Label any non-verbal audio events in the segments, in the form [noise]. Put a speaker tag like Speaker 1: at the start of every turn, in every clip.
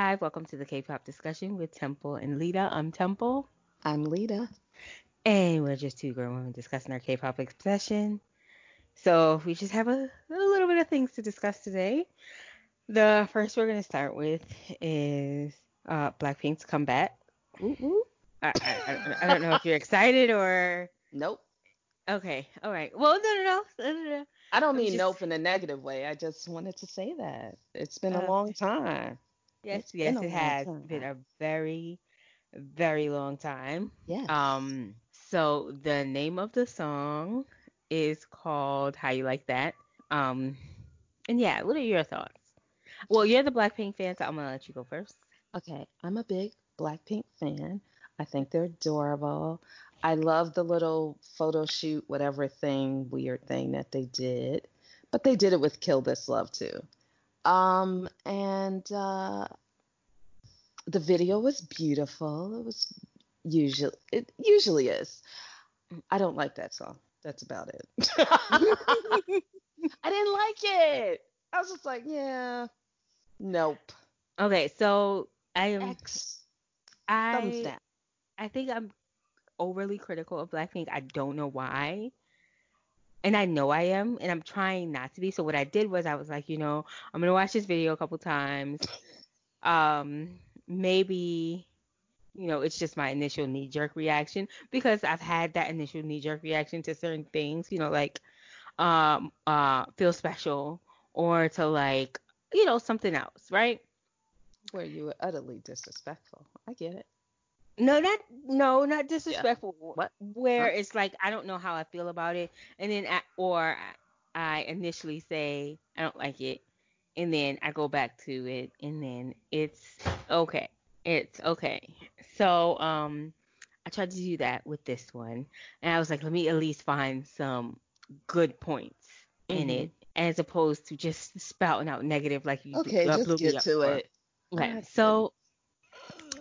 Speaker 1: Hi, welcome to the K-pop discussion with Temple and Lita. I'm Temple.
Speaker 2: I'm Lita.
Speaker 1: And we're just two grown women discussing our K-pop obsession. So we just have a, a little bit of things to discuss today. The first we're going to start with is uh, Blackpink's comeback.
Speaker 2: Ooh, ooh.
Speaker 1: I, I, I, don't know if you're excited or. [laughs]
Speaker 2: Nope.
Speaker 1: Okay. All right. Well, no, no, no. no, no.
Speaker 2: I don't mean
Speaker 1: just...
Speaker 2: nope in a negative way. I just wanted to say that. It's been a
Speaker 1: Uh,
Speaker 2: long time.
Speaker 1: Yes, yes, it has
Speaker 2: time.
Speaker 1: been a very, very long time.
Speaker 2: Yes.
Speaker 1: Um, so the name of the song is called How You Like That. Um, and yeah, what are your thoughts? Well, you're the Blackpink fan, so I'm gonna let you go first.
Speaker 2: Okay, I'm a big Blackpink fan. I think they're adorable. I love the little photo shoot, whatever thing, weird thing that they did. But they did it with Kill This Love too. Um, and uh, the video was beautiful. It was usually it usually is. I don't like that song. That's about it. [laughs] I didn't like it. I was just like, yeah, nope.
Speaker 1: Okay, so I am
Speaker 2: X thumbs
Speaker 1: I
Speaker 2: down.
Speaker 1: I think I'm overly critical of Blackpink. I don't know why. And I know I am, and I'm trying not to be. So what I did was I was like, you know, I'm gonna watch this video a couple times. Um, maybe, you know, it's just my initial knee jerk reaction because I've had that initial knee jerk reaction to certain things, you know, like um uh feel special or to like, you know, something else, right?
Speaker 2: Where you were utterly disrespectful. I get it.
Speaker 1: No, not no, not disrespectful.
Speaker 2: What?
Speaker 1: Where
Speaker 2: Huh?
Speaker 1: it's like I don't know how I feel about it, and then I, or I initially say I don't like it, and then I go back to it, and then it's okay. It's okay. So um, I tried to do that with this one, and I was like, let me at least find some good points in
Speaker 2: Mhm.
Speaker 1: it, as opposed to just spouting out negative like you
Speaker 2: Okay,
Speaker 1: uh,
Speaker 2: just get to it.
Speaker 1: Okay, so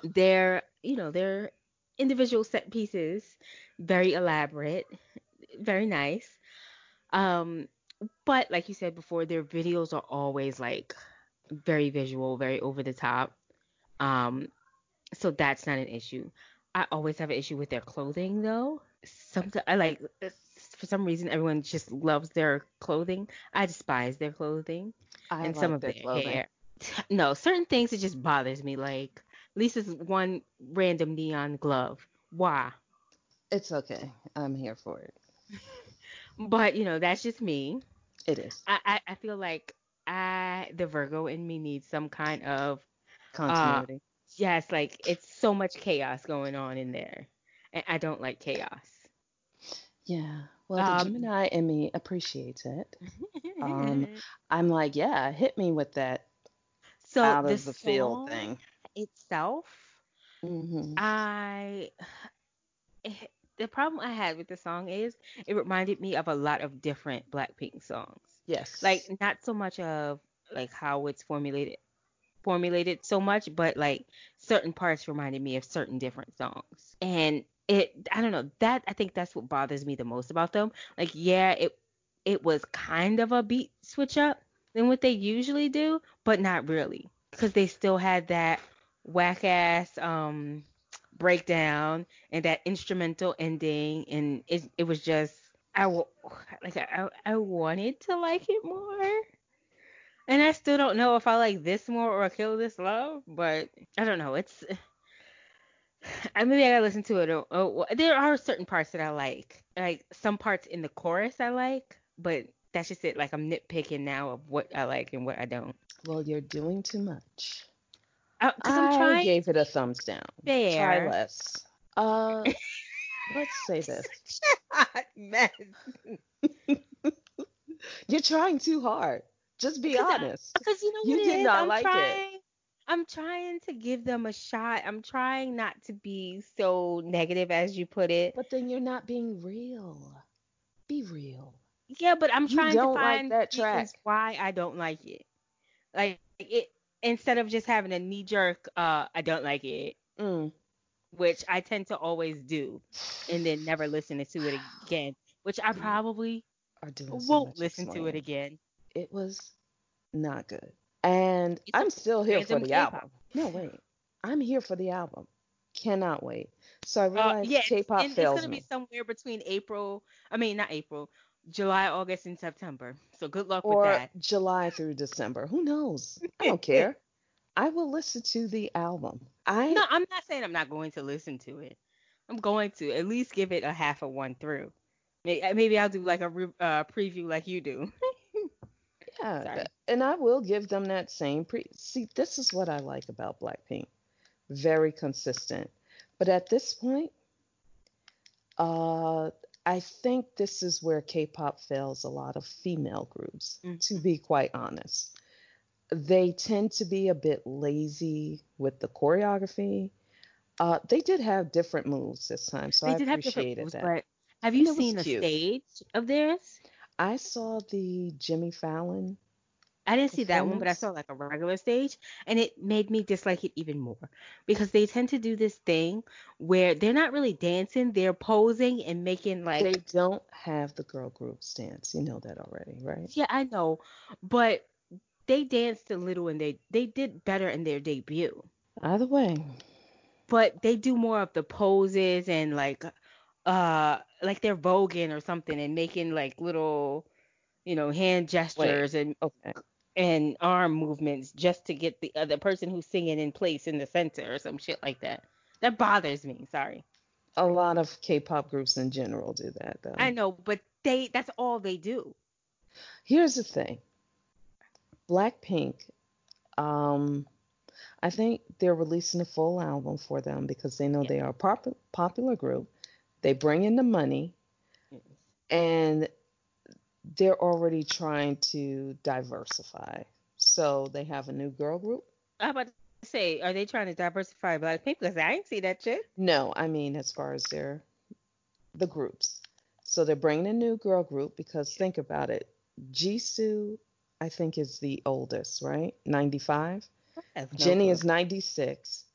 Speaker 1: they're you know they're individual set pieces, very elaborate, very nice. Um, but like you said before, their videos are always like very visual, very over the top. Um, so that's not an issue. I always have an issue with their clothing though. Sometimes I like for some reason everyone just loves their clothing. I despise their clothing
Speaker 2: I
Speaker 1: and some of
Speaker 2: their
Speaker 1: their
Speaker 2: clothing.
Speaker 1: hair. [laughs] No, certain things it just bothers me. Like Lisa's one random neon glove. Why?
Speaker 2: It's okay. I'm here for it. [laughs]
Speaker 1: But you know, that's just me.
Speaker 2: It is
Speaker 1: I I, I feel like I the Virgo in me needs some kind of
Speaker 2: continuity.
Speaker 1: yes, like it's so much chaos going on in there, and I don't like chaos.
Speaker 2: yeah. Well, the
Speaker 1: um,
Speaker 2: Gemini in me appreciates it. [laughs] Um, I'm like, yeah, hit me with that
Speaker 1: so
Speaker 2: out
Speaker 1: the
Speaker 2: of the field thing.
Speaker 1: Itself,
Speaker 2: hmm
Speaker 1: I the problem I had with the song is it reminded me of a lot of different Blackpink songs.
Speaker 2: Yes.
Speaker 1: Like not so much of like how it's formulated formulated so much, but like certain parts reminded me of certain different songs. And it I don't know, that I think that's what bothers me the most about them. Like yeah, it it was kind of a beat switch up than what they usually do, but not really. Because they still had that whack ass um breakdown and that instrumental ending and it it was just I like I I wanted to like it more. And I still don't know if I like this more or kill this love, but I don't know. It's [sighs] I maybe I gotta listen to it. Or, or, there are certain parts that I like, like some parts in the chorus I like, but that's just it. Like I'm nitpicking now of what I like and what I don't.
Speaker 2: well, you're doing too much.
Speaker 1: I'm
Speaker 2: I
Speaker 1: trying
Speaker 2: gave it a thumbs down.
Speaker 1: Fair.
Speaker 2: Try less. Uh, let's say [laughs] this. [laughs] You're trying too hard. Just be honest.
Speaker 1: Because you know
Speaker 2: You
Speaker 1: what it
Speaker 2: did
Speaker 1: is?
Speaker 2: not
Speaker 1: I'm
Speaker 2: like it.
Speaker 1: trying, I'm trying to give them a shot. I'm trying not to be so negative as you put it.
Speaker 2: But then you're not being real. Be real.
Speaker 1: Yeah, but I'm
Speaker 2: You
Speaker 1: trying to
Speaker 2: don't like
Speaker 1: find
Speaker 2: that track.
Speaker 1: why I don't like it. Like it instead of just having a knee jerk, uh, I don't like it,
Speaker 2: Mm.
Speaker 1: which I tend to always do, and then never listen to it again. Which I probably
Speaker 2: Are doing so
Speaker 1: won't listen to it again.
Speaker 2: It was not good. And
Speaker 1: It's a
Speaker 2: I'm still here for the
Speaker 1: K-pop.
Speaker 2: album. No, wait. I'm here for the album. Cannot wait. So I
Speaker 1: Uh,
Speaker 2: realize
Speaker 1: yeah, it's,
Speaker 2: K-pop
Speaker 1: it's
Speaker 2: fails
Speaker 1: gonna
Speaker 2: me.
Speaker 1: be somewhere between April. I mean, not April, July, August, and September. So good luck
Speaker 2: or
Speaker 1: with that.
Speaker 2: July through December. Who knows? I don't [laughs] care. I will listen to the album. I
Speaker 1: No, I'm not saying I'm not going to listen to it. I'm going to at least give it a half of one through. Uh, Maybe I'll do like a re- uh, preview like you do. [laughs]
Speaker 2: yeah,
Speaker 1: Sorry.
Speaker 2: and I will give them that same pre. See, this is what I like about Blackpink. Very consistent. But at this point, uh, I think this is where K-pop fails a lot of female groups.
Speaker 1: Mhm.
Speaker 2: To be quite honest, they tend to be a bit lazy with the choreography. Uh, they did have different moves this time, so
Speaker 1: they
Speaker 2: I
Speaker 1: have
Speaker 2: appreciated
Speaker 1: moves,
Speaker 2: that.
Speaker 1: have you seen a
Speaker 2: cute.
Speaker 1: stage of theirs?
Speaker 2: I saw the Jimmy Fallon.
Speaker 1: I didn't see that one, but I saw like a regular stage, and it made me dislike it even more because they tend to do this thing where they're not really dancing, they're posing and making like
Speaker 2: They don't have the girl group stance. You know that already, right?
Speaker 1: Yeah, I know, but they danced a little and they they did better in their debut.
Speaker 2: Either way,
Speaker 1: But they do more of the poses and like uh like they're voguing or something and making like little you know hand gestures and
Speaker 2: okay.
Speaker 1: And arm movements just to get the other person who's singing in place in the center or some shit like that. That bothers me. Sorry.
Speaker 2: A lot of K-pop groups in general do that, though.
Speaker 1: I know, but they that's all they do.
Speaker 2: Here's the thing. Blackpink, um, I think they're releasing a full album for them because they know
Speaker 1: Yeah.
Speaker 2: they are a pop- popular group. They bring in the money, Yes. and they're already trying to diversify. So they have a new girl group.
Speaker 1: How about to say, are they trying to diversify Blackpink? Because I ain't see that shit.
Speaker 2: No, I mean as far as their the groups. So they're bringing a new girl group because think about it. Jisoo, I think, is the oldest, right? 95.
Speaker 1: I have no
Speaker 2: Jennie
Speaker 1: clue.
Speaker 2: is 96.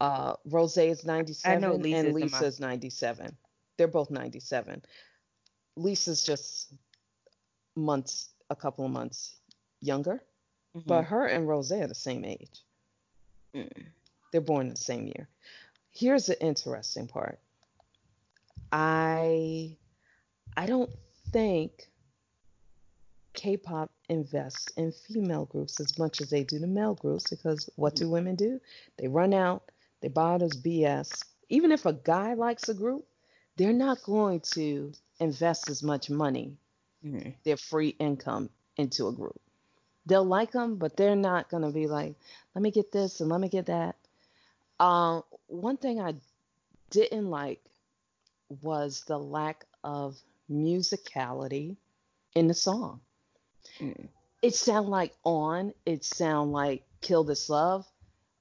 Speaker 2: Uh, Rose is 97, and Lisa is 97. They're both 97. Lisa's just months, a couple of months younger,
Speaker 1: Mhm.
Speaker 2: but her and Rose are the same age.
Speaker 1: Mm.
Speaker 2: They're born the same year. Here's the interesting part. I I don't think K-pop invests in female groups as much as they do the male groups because what do women do? They run out, they buy those BS. Even if a guy likes a group, they're not going to invest as much money,
Speaker 1: Mhm.
Speaker 2: their free income into a group. They'll like them, but they're not going to be like, let me get this and let me get that. Um, one thing I didn't like was the lack of musicality in the song.
Speaker 1: Mm.
Speaker 2: It sounded like on, it sounded like Kill This Love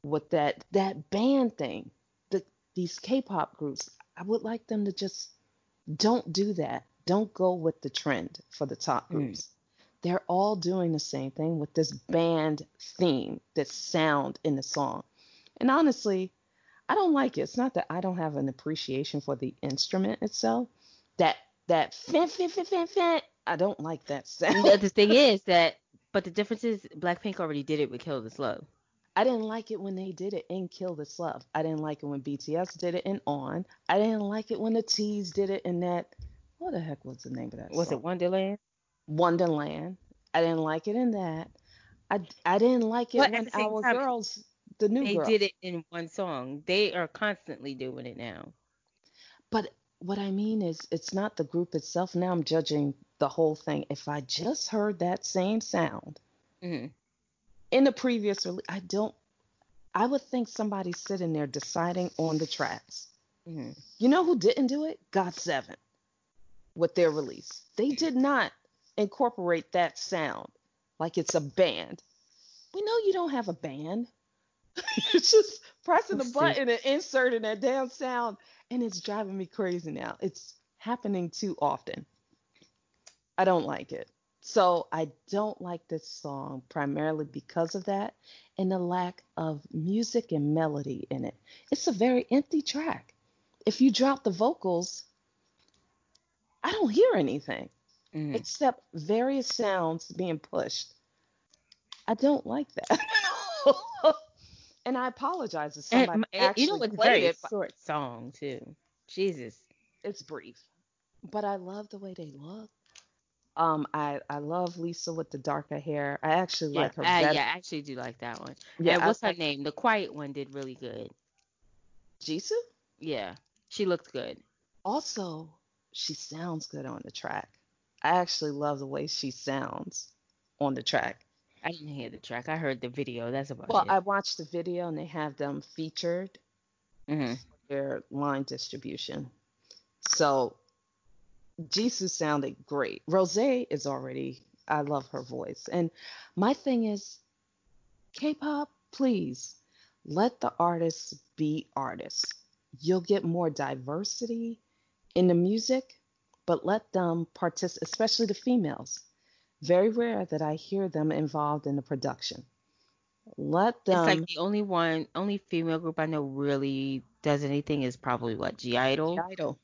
Speaker 2: with that that band thing. The these K-pop groups, I would like them to just don't do that. Don't go with the trend for the top
Speaker 1: Mm.
Speaker 2: groups. They're all doing the same thing with this band theme, this sound in the song. And honestly, I don't like it. It's not that I don't have an appreciation for the instrument itself. That that fin fin fin fin fin. I don't like that [laughs] sound.
Speaker 1: The, the thing is that, but the difference is Blackpink already did it with Kill This Love.
Speaker 2: I didn't like it when they did it in Kill This Love. I didn't like it when BTS did it in On. I didn't like it when the T's did it in that. What the heck was the name of that?
Speaker 1: Was
Speaker 2: song?
Speaker 1: it Wonderland?
Speaker 2: Wonderland. I didn't like it in that. I, I didn't like it
Speaker 1: But
Speaker 2: when our
Speaker 1: time,
Speaker 2: girls, the new
Speaker 1: They
Speaker 2: girls.
Speaker 1: did it in one song. They are constantly doing it now.
Speaker 2: But what I mean is, it's not the group itself. Now I'm judging the whole thing. If I just heard that same sound
Speaker 1: hmm
Speaker 2: in the previous release, I don't. I would think somebody's sitting there deciding on the tracks.
Speaker 1: hmm
Speaker 2: You know who didn't do it? Got Seven with their release. They did not incorporate that sound like it's a band. We know you don't have a band. [laughs] it's just pressing the button and inserting that damn sound, and it's driving me crazy now. It's happening too often. I don't like it. So I don't like this song primarily because of that and the lack of music and melody in it. It's a very empty track. If you drop the vocals, I don't hear anything
Speaker 1: hmm
Speaker 2: except various sounds being pushed. I don't like that. [laughs] [laughs] and I apologize if somebody
Speaker 1: And,
Speaker 2: actually
Speaker 1: you know, it's a
Speaker 2: played
Speaker 1: very
Speaker 2: it.
Speaker 1: short song too. Jesus.
Speaker 2: It's brief, but I love the way they look. Um, I I love Lisa with the darker hair. I actually
Speaker 1: Yeah,
Speaker 2: like her better.
Speaker 1: yeah, I actually do like that one.
Speaker 2: Yeah,
Speaker 1: and
Speaker 2: I
Speaker 1: what's her name? The quiet one did really good.
Speaker 2: Jisoo.
Speaker 1: Yeah, she looked good.
Speaker 2: Also, she sounds good on the track. I actually love the way she sounds on the track.
Speaker 1: I didn't hear the track. I heard the video. That's about
Speaker 2: Well,
Speaker 1: it.
Speaker 2: Well, I watched the video and they have them featured
Speaker 1: hmm
Speaker 2: their line distribution. So Jisoo sounded great. Rose is already I love her voice. And my thing is K-pop, please let the artists be artists. You'll get more diversity in the music, but let them participate, especially the females. Very rare that I hear them involved in the production. Let them.
Speaker 1: It's like the only one, only female group I know really does anything is probably what G Idol.
Speaker 2: Idol.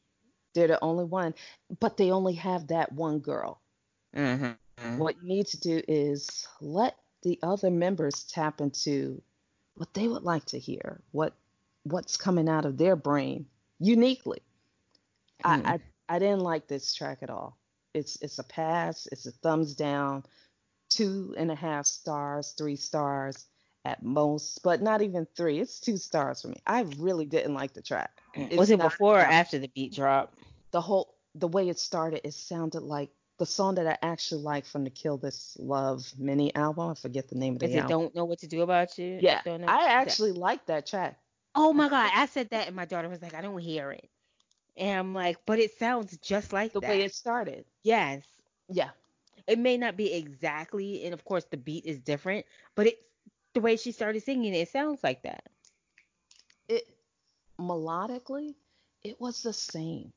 Speaker 2: They're the only one, but they only have that one girl.
Speaker 1: Mm-hmm.
Speaker 2: What you need to do is let the other members tap into what they would like to hear, what what's coming out of their brain uniquely.
Speaker 1: Mm.
Speaker 2: I, I I didn't like this track at all. It's it's a pass. It's a thumbs down, two and a half stars, three stars at most, but not even three. It's two stars for me. I really didn't like the track.
Speaker 1: Was it before or after the beat drop?
Speaker 2: the whole the way it started? It sounded like the song that I actually like from the Kill This Love mini album. I forget the name of the
Speaker 1: Is it
Speaker 2: album.
Speaker 1: Don't Know What to Do About You?
Speaker 2: Yeah,
Speaker 1: Don't know
Speaker 2: I actually like that track.
Speaker 1: Oh my God, I said that and my daughter was like, I don't hear it. And I'm like, but it sounds just like
Speaker 2: The
Speaker 1: that.
Speaker 2: way it started.
Speaker 1: Yes.
Speaker 2: Yeah.
Speaker 1: It may not be exactly, and of course the beat is different, but it the way she started singing it, sounds like that.
Speaker 2: It melodically, it was the same.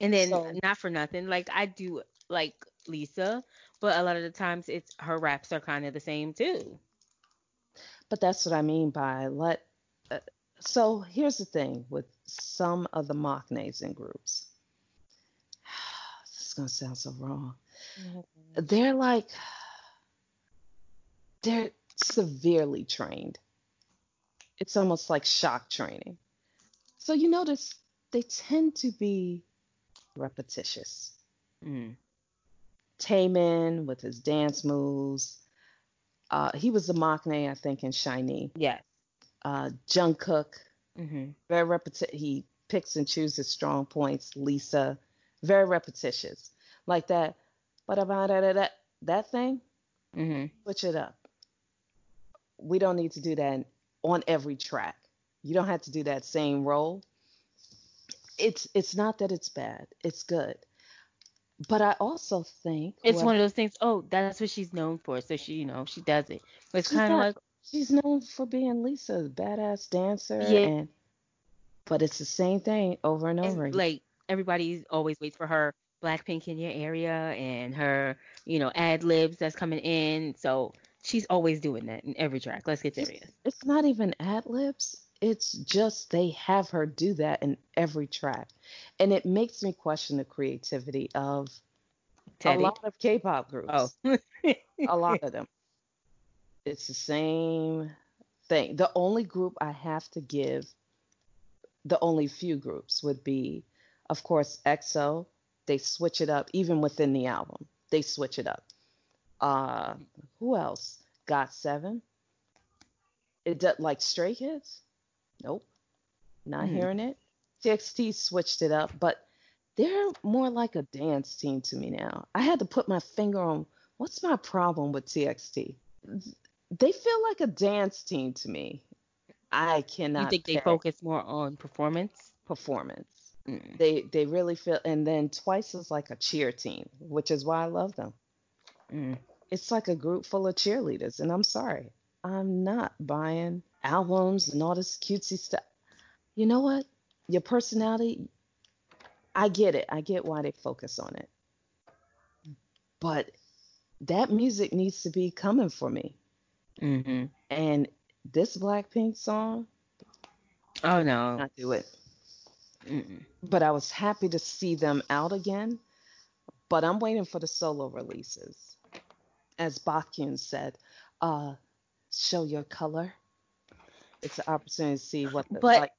Speaker 1: And then
Speaker 2: So-
Speaker 1: not for nothing, like I do like Lisa, but a lot of the times it's her raps are kind of the same too.
Speaker 2: But that's what I mean by let. Uh, so here's the thing with some of the maknaes in groups. [sighs] This is gonna sound so wrong. They're like they're severely trained. It's almost like shock training. So you notice they tend to be repetitious.
Speaker 1: Mm.
Speaker 2: Taemin with his dance moves. Uh, he was the maknae, I think, in SHINee.
Speaker 1: Yes.
Speaker 2: Uh, Jungkook,
Speaker 1: hmm
Speaker 2: very repeti- He picks and chooses strong points. Lisa, very repetitious, like that. But about that that thing,
Speaker 1: Mm-hmm.
Speaker 2: switch it up. We don't need to do that on every track. You don't have to do that same role. It's it's not that it's bad. It's good. But I also think
Speaker 1: It's one of those things. Oh, that's what she's known for, so she, you know, she does it. It's kind of like,
Speaker 2: she's known for being Lisa, a badass dancer,
Speaker 1: Yeah.
Speaker 2: and but it's the same thing over and over. again.
Speaker 1: like everybody always waits for her Blackpink in your area and her, you know, ad libs that's coming in. So she's always doing that in every track. Let's get serious.
Speaker 2: it's not even ad libs. It's just they have her do that in every track, and it makes me question the creativity of
Speaker 1: Teddy.
Speaker 2: a lot of K-pop groups.
Speaker 1: Oh.
Speaker 2: a lot of them. It's the same thing. The only group I have to give, the only few groups would be, of course, EXO. They switch it up even within the album. They switch it up. Uh, who else? Got Seven. It does like Stray Kids. Nope, not
Speaker 1: Hmm.
Speaker 2: hearing it. TXT switched it up, but they're more like a dance team to me now. I had to put my finger on what's my problem with TXT. They feel like a dance team to me. I cannot.
Speaker 1: you think they focus more on performance?
Speaker 2: performance?
Speaker 1: Mm.
Speaker 2: They they really feel, and then Twice is like a cheer team, which is why I love them.
Speaker 1: Mm.
Speaker 2: It's like a group full of cheerleaders, and I'm sorry, I'm not buying albums and all this cutesy stuff. You know what? Your personality, I get it. I get why they focus on it. But that music needs to be coming for me.
Speaker 1: Hmm
Speaker 2: And this Blackpink song,
Speaker 1: Oh no.
Speaker 2: not do it.
Speaker 1: Mm-mm.
Speaker 2: But I was happy to see them out again. But I'm waiting for the solo releases. As Baekhyun said, uh, show your color. It's an opportunity to see what the
Speaker 1: But
Speaker 2: like.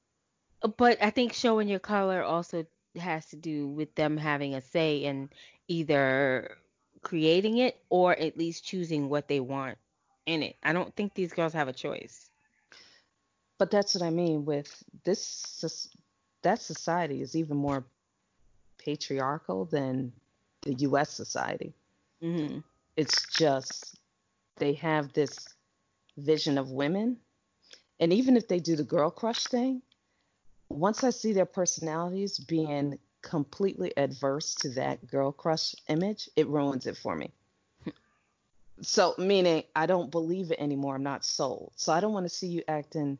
Speaker 1: but I think showing your color also has to do with them having a say in either creating it or at least choosing what they want in it. I don't think these girls have a choice.
Speaker 2: But that's what I mean with this. That society is even more patriarchal than the U.S. society.
Speaker 1: hmm
Speaker 2: It's just they have this vision of women, and even if they do the girl crush thing, once I see their personalities being completely adverse to that girl crush image, it ruins it for me. So, meaning I don't believe it anymore. I'm not sold. So, I don't want to see you acting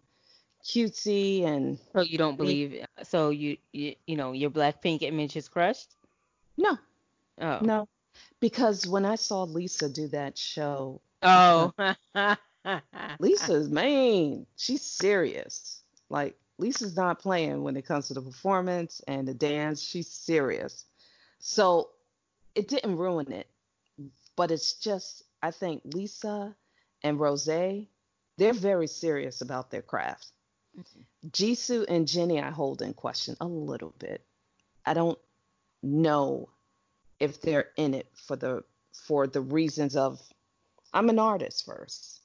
Speaker 2: cutesy and
Speaker 1: So you don't believe so you you, you know your Blackpink image is crushed?
Speaker 2: no,
Speaker 1: Oh.
Speaker 2: no. Because when I saw Lisa do that show,
Speaker 1: Oh. [laughs]
Speaker 2: Lisa's mean. She's serious. Like Lisa's not playing when it comes to the performance and the dance. She's serious. So it didn't ruin it, but it's just I think Lisa and Rose, they're very serious about their craft. Mm-hmm. Jisoo and Jennie, I hold in question a little bit. I don't know if they're in it for the for the reasons of I'm an artist first.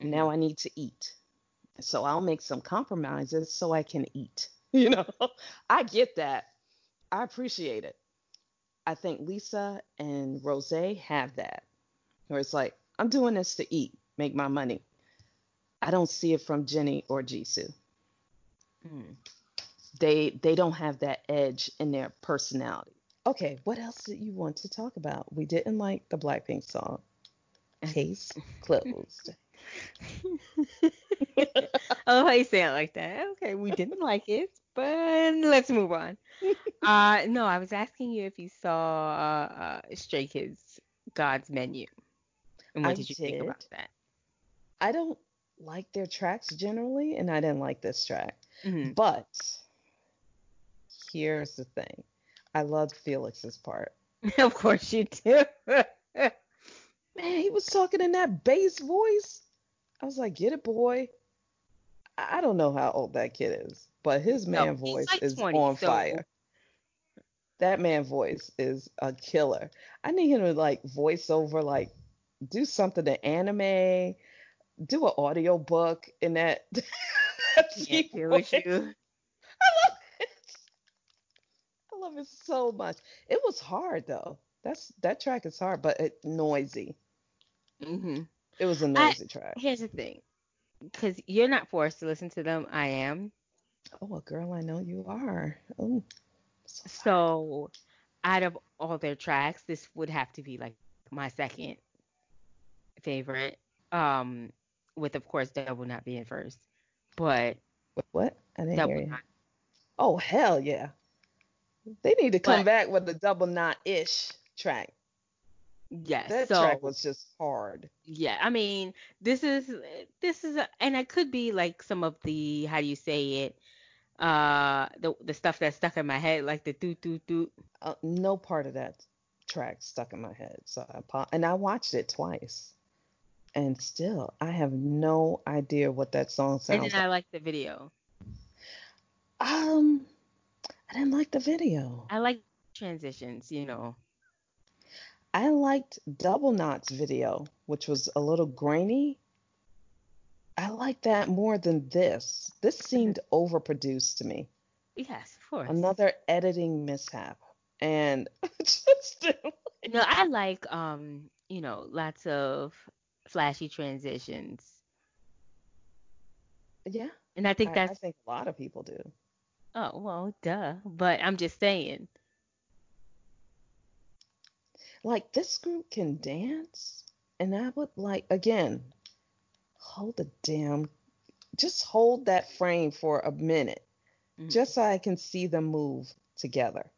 Speaker 2: Mm-hmm. Now I need to eat. So I'll make some compromises so I can eat. [laughs] You know, I get that. I appreciate it. I think Lisa and Rose have that, where it's like, I'm doing this to eat, make my money. I don't see it from Jennie or Jisoo.
Speaker 1: Mm.
Speaker 2: They they don't have that edge in their personality. Okay, what else did you want to talk about? We didn't like the Blackpink song. Case closed. [laughs]
Speaker 1: oh, how you say it like that? Okay, we didn't like it, but let's move on. [laughs] Uh, no, I was asking you if you saw uh, uh Stray Kids God's Menu, and what
Speaker 2: I
Speaker 1: did you think about that?
Speaker 2: I don't like their tracks generally, and I didn't like this track.
Speaker 1: hmm
Speaker 2: But here's the thing. I loved Felix's part. [laughs]
Speaker 1: of course you do. [laughs]
Speaker 2: Man, he was talking in that bass voice. I was like, get it, boy. I don't know how old that kid is, but his man
Speaker 1: he's
Speaker 2: voice
Speaker 1: like
Speaker 2: is
Speaker 1: 20,
Speaker 2: on
Speaker 1: so-
Speaker 2: fire. That man voice is a killer. I need him to like voice over, like do something to anime, do an audio book in that. [laughs] that
Speaker 1: Can't deal with you. [laughs]
Speaker 2: I love it. I love it so much. It was hard though. That's that track is hard, but it noisy.
Speaker 1: hmm
Speaker 2: It was a noisy track.
Speaker 1: Here's the thing, because you're not forced to listen to them. I am.
Speaker 2: Oh, well, girl I know you are. Oh, so
Speaker 1: So, out of all their tracks, this would have to be like my second favorite. Um, with of course Double Knot being first, but
Speaker 2: What? I didn't
Speaker 1: Double
Speaker 2: hear you.
Speaker 1: Knot.
Speaker 2: Oh hell yeah! They need to come
Speaker 1: But-
Speaker 2: back with a double knot ish track.
Speaker 1: Yes.
Speaker 2: That
Speaker 1: so
Speaker 2: track was just hard.
Speaker 1: yeah, I mean, this is this is a, and it could be like some of the how do you say it, uh, the the stuff that stuck in my head, like the doot doot doot.
Speaker 2: Uh, no part of that track stuck in my head. So I and I watched it twice, and still I have no idea what that song sounds.
Speaker 1: And then I like the video.
Speaker 2: Um, I didn't like the video.
Speaker 1: I like transitions, you know.
Speaker 2: I liked Double Knot's video, which was a little grainy. I like that more than this. This [laughs] seemed overproduced to me.
Speaker 1: Yes, of course.
Speaker 2: Another editing mishap. And [laughs] just
Speaker 1: No, I like um, you know, lots of flashy transitions.
Speaker 2: yeah,
Speaker 1: And I think
Speaker 2: I, I think a lot of people do.
Speaker 1: oh well, duh. But I'm just saying.
Speaker 2: Like this group can dance, and I would like again hold the damn, just hold that frame for a minute,
Speaker 1: Mhm.
Speaker 2: just so I can see them move together.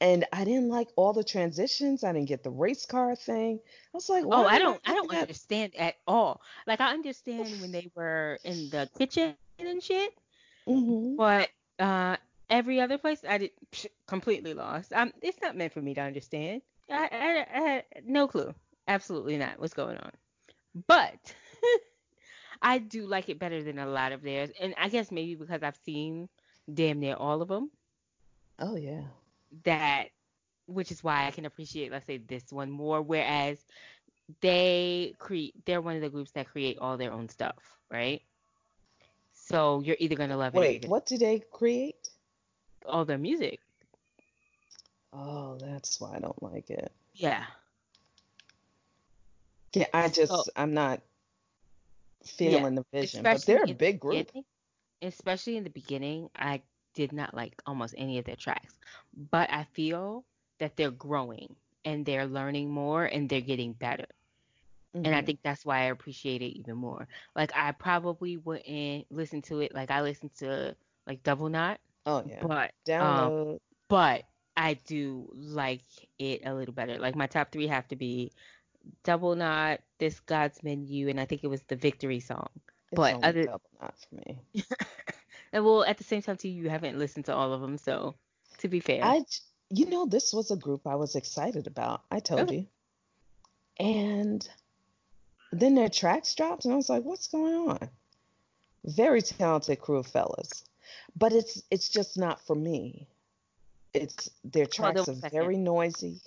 Speaker 2: And I didn't like all the transitions. I didn't get the race car thing. I was like,
Speaker 1: Oh, I don't I don't
Speaker 2: that?
Speaker 1: understand at all. Like I understand when they were in the kitchen and shit,
Speaker 2: Mhm.
Speaker 1: but uh every other place I did psh, completely lost. Um it's not meant for me to understand. I, I, I had no clue. Absolutely not what's going on. but [laughs] I do like it better than a lot of theirs, and I guess maybe because I've seen damn near all of them.
Speaker 2: Oh yeah.
Speaker 1: That, which is why I can appreciate, let's say, this one more. Whereas they create, they're one of the groups that create all their own stuff, right? So you're either gonna love
Speaker 2: Wait,
Speaker 1: it.
Speaker 2: Wait, what do they create?
Speaker 1: All their music.
Speaker 2: Oh, that's why I don't like it.
Speaker 1: Yeah.
Speaker 2: Yeah, I just
Speaker 1: So
Speaker 2: I'm not
Speaker 1: yeah,
Speaker 2: feeling the vision, but they're a
Speaker 1: in the
Speaker 2: big group.
Speaker 1: Especially in the beginning, I did not like almost any of their tracks, but I feel that they're growing and they're learning more and they're getting better. And I
Speaker 2: hmm
Speaker 1: think that's why I appreciate it even more. Like I probably wouldn't listen to it like I listen to like Double Knot,
Speaker 2: Oh yeah.
Speaker 1: but um but I do like it a little better. Like my top three have to be Double Knot, This God's Menu, and I think it was the Victory song.
Speaker 2: It's
Speaker 1: But other
Speaker 2: double knot for me. [laughs]
Speaker 1: and well, at the same time too, you haven't listened to all of them, so to be fair.
Speaker 2: I, you know, this was a group I was excited about. I told
Speaker 1: Okay.
Speaker 2: you. And then their tracks dropped, and I was like, what's going on? Very talented crew of fellas. But it's it's just not for me. It's their tracks are
Speaker 1: second.
Speaker 2: very noisy.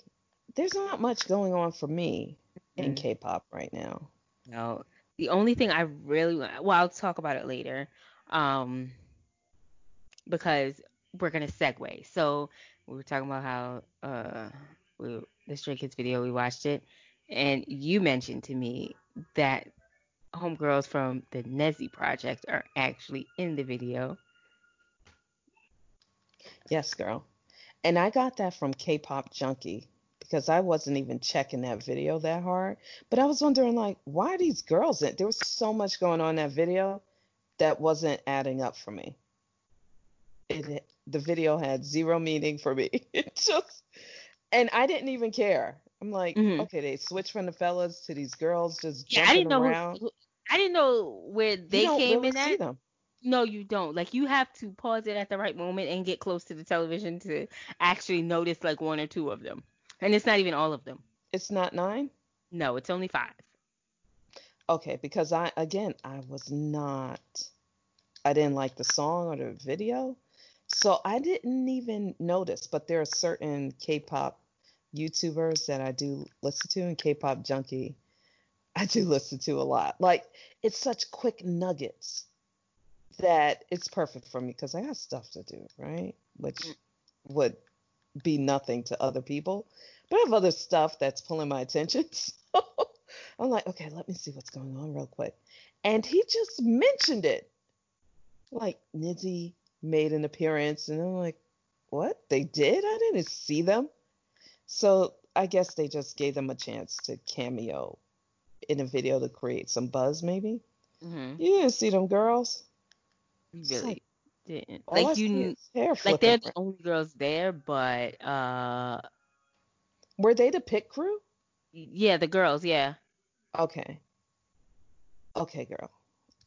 Speaker 2: There's not much going on for me in
Speaker 1: Mm,
Speaker 2: K-pop right now.
Speaker 1: no. The only thing I really want, well, I'll talk about it later. Um, because we're gonna segue. So we were talking about how uh we, the Stray Kids video we watched it, and you mentioned to me that homegirls from the Nizi project are actually in the video.
Speaker 2: Yes, girl. And I got that from K-pop Junkie because I wasn't even checking that video that hard. But I was wondering, like, why are these girls in? There was so much going on in that video that wasn't adding up for me. It the video had zero meaning for me. [laughs] It just and I didn't even care. I'm like,
Speaker 1: hmm
Speaker 2: okay, they switched from the fellas to these girls just
Speaker 1: Yeah, I didn't
Speaker 2: around.
Speaker 1: who I didn't know where they came
Speaker 2: really
Speaker 1: in
Speaker 2: see
Speaker 1: at.
Speaker 2: them.
Speaker 1: No, you don't. Like you have to pause it at the right moment and get close to the television to actually notice like one or two of them. And it's not even all of them.
Speaker 2: It's not nine?
Speaker 1: No, it's only five.
Speaker 2: Okay, because I again I was not I didn't like the song or the video. So I didn't even notice, but there are certain K-pop YouTubers that I do listen to and K-pop junkie I do [laughs] listen to a lot. Like it's such quick nuggets that it's perfect for me because I got stuff to do, right? Which
Speaker 1: Mm.
Speaker 2: would be nothing to other people. But I have other stuff that's pulling my attention. [laughs] So I'm like, okay, let me see what's going on real quick. And he just mentioned it. Like Nizi made an appearance, and I'm like, what? They did? I didn't see them. So I guess they just gave them a chance to cameo in a video to create some buzz, maybe.
Speaker 1: hmm
Speaker 2: You didn't see them girls.
Speaker 1: You really
Speaker 2: like
Speaker 1: didn't. Like you like they're the only girls there, but uh
Speaker 2: Were they the pit crew?
Speaker 1: yeah, the girls, yeah.
Speaker 2: Okay. Okay, girl.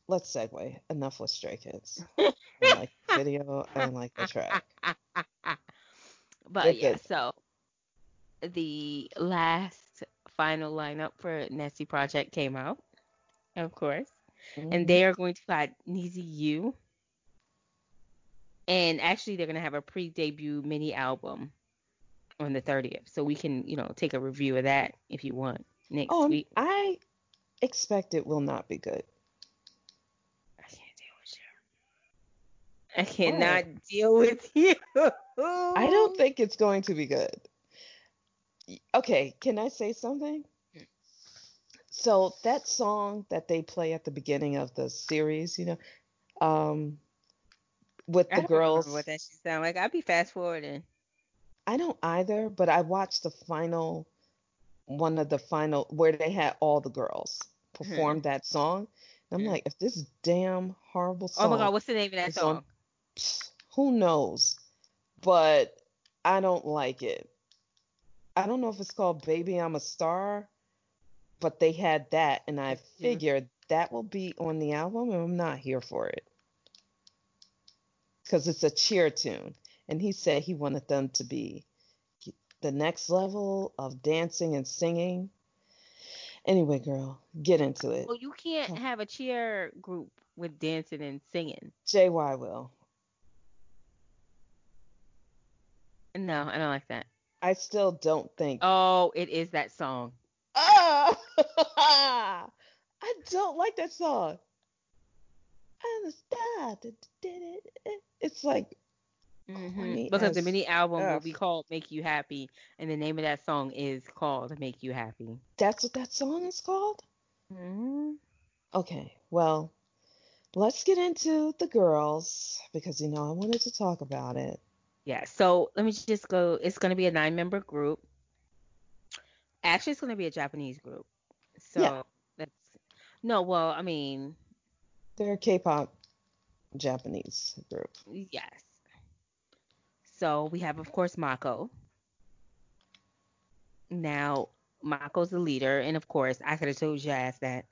Speaker 2: Let's segue. Enough with Stray Kids. [laughs] I like the video. I didn't like the track. [laughs]
Speaker 1: But
Speaker 2: They're
Speaker 1: yeah,
Speaker 2: good.
Speaker 1: so the last final lineup for Nizi Project came out, of course. And
Speaker 2: hmm
Speaker 1: they are going to fight NiziU. And actually they're gonna have a pre debut mini album on the thirtieth. So we can, you know, take a review of that if you want next
Speaker 2: Oh,
Speaker 1: week.
Speaker 2: I expect it will not be good.
Speaker 1: I can't deal with you. I cannot deal with [laughs] you.
Speaker 2: I don't think it's going to be good. Okay, can I say something? So that song that they play at the beginning of the series, you know, um, with
Speaker 1: I
Speaker 2: the
Speaker 1: don't remember
Speaker 2: girls,
Speaker 1: what that should sound like. I'd be fast forwarding.
Speaker 2: I don't either, but I watched the final, one of the final where they had all the girls
Speaker 1: Mhm.
Speaker 2: perform that song. And I'm
Speaker 1: Mhm.
Speaker 2: like, if this damn horrible song.
Speaker 1: Oh my god, what's the name of that song?
Speaker 2: psh, who knows? But I don't like it. I don't know if it's called Baby I'm a Star, but they had that, and I figured that will be on the album, and I'm not here for it because it's a cheer tune. And he said he wanted them to be the next level of dancing and singing. Anyway, girl, get into it.
Speaker 1: Well, you can't have a cheer group with dancing and singing.
Speaker 2: JY will.
Speaker 1: No, I don't like that.
Speaker 2: I still don't think.
Speaker 1: Oh, it is that song.
Speaker 2: Oh, [laughs] I don't like that song. I understand. It's like
Speaker 1: mm-hmm. because the mini album will be called "Make You Happy," and the name of that song is called "Make You Happy."
Speaker 2: That's what that song is called. Mm-hmm. Okay, well, let's get into the girls because you know I wanted to talk about it.
Speaker 1: Yeah, so let me just go. It's going to be a nine-member group. Actually, it's going to be a Japanese group. So yeah. that's no. Well, I mean,
Speaker 2: they're a K-pop Japanese group.
Speaker 1: Yes. So we have, of course, Mako. Now, Mako's the leader, and of course, I could have told you asked that.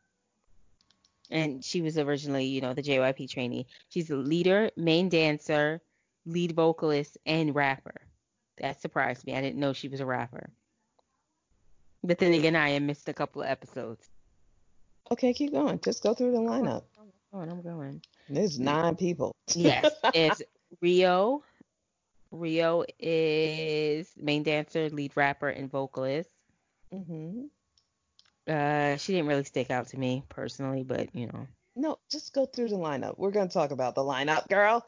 Speaker 1: And she was originally, you know, the JYP trainee. She's the leader, main dancer, lead vocalist, and rapper. That surprised me. I didn't know she was a rapper. But then again, I missed a couple of episodes.
Speaker 2: Okay, keep going. Just go through the lineup
Speaker 1: going. I'm going.
Speaker 2: There's nine people.
Speaker 1: yes, [laughs] it's Rio. Rio is main dancer, lead rapper, and vocalist. Mm-hmm. Uh, she didn't really stick out to me personally, but you know.
Speaker 2: No, just go through the lineup. We're gonna talk about the lineup, girl.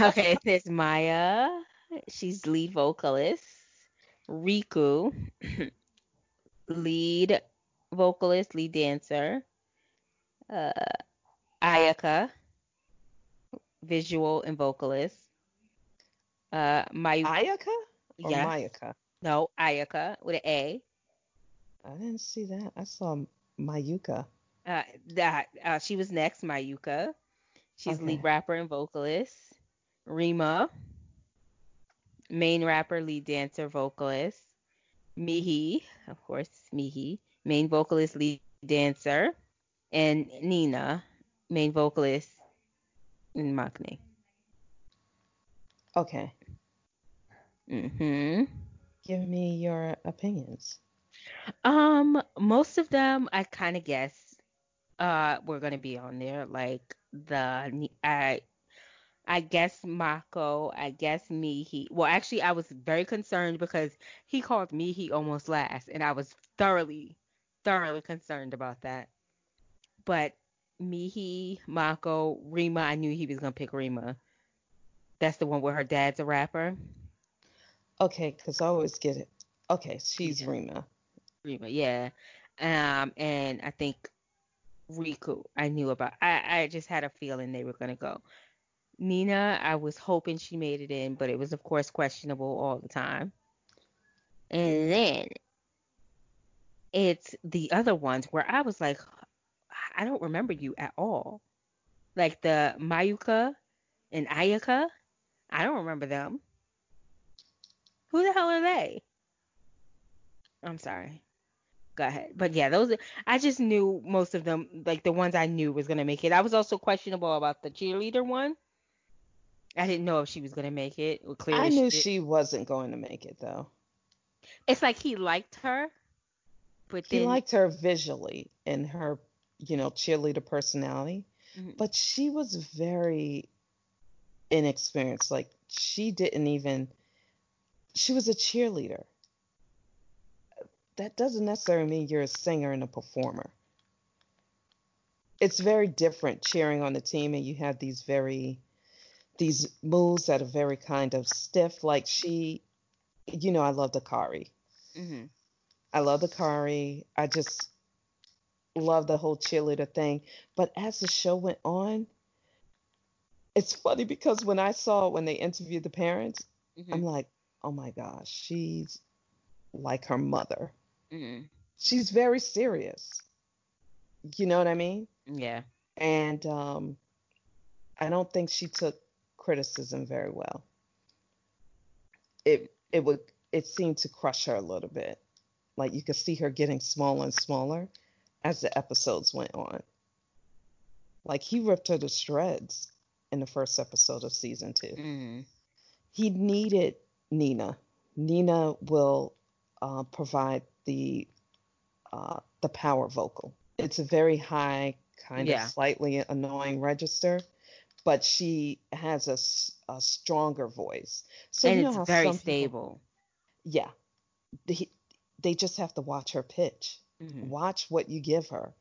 Speaker 1: Okay, there's Maya. She's lead vocalist. Riku, [clears throat] lead vocalist, lead dancer. Uh, Ayaka, visual and vocalist. Uh,
Speaker 2: Mayu- Ayaka or
Speaker 1: yes.
Speaker 2: Mayaka?
Speaker 1: No, Ayaka with an A.
Speaker 2: I didn't see that. I saw Mayuka.
Speaker 1: Uh, that uh, she was next, Mayuka. She's okay. lead rapper and vocalist. Rima, main rapper, lead dancer, vocalist. Mihi, of course, Mihi, main vocalist, lead dancer, and Nina, main vocalist in Maknae.
Speaker 2: Okay.
Speaker 1: Mhm.
Speaker 2: Give me your opinions.
Speaker 1: Um, most of them I kind of guess uh we're gonna be on there. Like the I I guess Mako, I guess Mihi. Well, actually, I was very concerned because he called Mihi almost last, and I was thoroughly, thoroughly concerned about that. But Mihi, Mako, Rima. I knew he was gonna pick Rima. That's the one where her dad's a rapper.
Speaker 2: Okay, because I always get it. Okay, she's yeah. Rima.
Speaker 1: Rima, yeah. Um, and I think Riku, I knew about. I I just had a feeling they were gonna go. Nina, I was hoping she made it in, but it was of course questionable all the time. And then it's the other ones where I was like, I don't remember you at all. Like the Mayuka and Ayaka, I don't remember them. Who the hell are they? I'm sorry. Go ahead. But yeah, those I just knew most of them, like the ones I knew was gonna make it. I was also questionable about the cheerleader one. I didn't know if she was gonna make it.
Speaker 2: Clearly I knew she, she wasn't going to make it though.
Speaker 1: It's like he liked her, but
Speaker 2: he liked her visually and her you know, cheerleader personality, mm-hmm. but she was very inexperienced. Like she didn't even she was a cheerleader. That doesn't necessarily mean you're a singer and a performer. It's very different cheering on the team and you have these very these moves that are very kind of stiff. Like she you know, I love the Kari. Mm-hmm. I love the Kari. I just love the whole cheerleader thing. But as the show went on, it's funny because when I saw when they interviewed the parents, mm-hmm. I'm like, oh my gosh, she's like her mother. Mm-hmm. She's very serious. You know what I mean?
Speaker 1: Yeah.
Speaker 2: And um, I don't think she took criticism very well. It it would it seemed to crush her a little bit. Like you could see her getting smaller and smaller as the episodes went on. Like he ripped her to shreds in the first episode of season 2 mm-hmm. He needed Nina. Nina will uh, provide the uh, the power vocal. It's a very high, kind
Speaker 1: Yeah.
Speaker 2: of slightly annoying register, but she has a, a stronger voice. So
Speaker 1: and
Speaker 2: you know
Speaker 1: it's very
Speaker 2: some people-
Speaker 1: stable.
Speaker 2: yeah, they, they just have to watch her pitch.
Speaker 1: Mhm.
Speaker 2: Watch what you give her.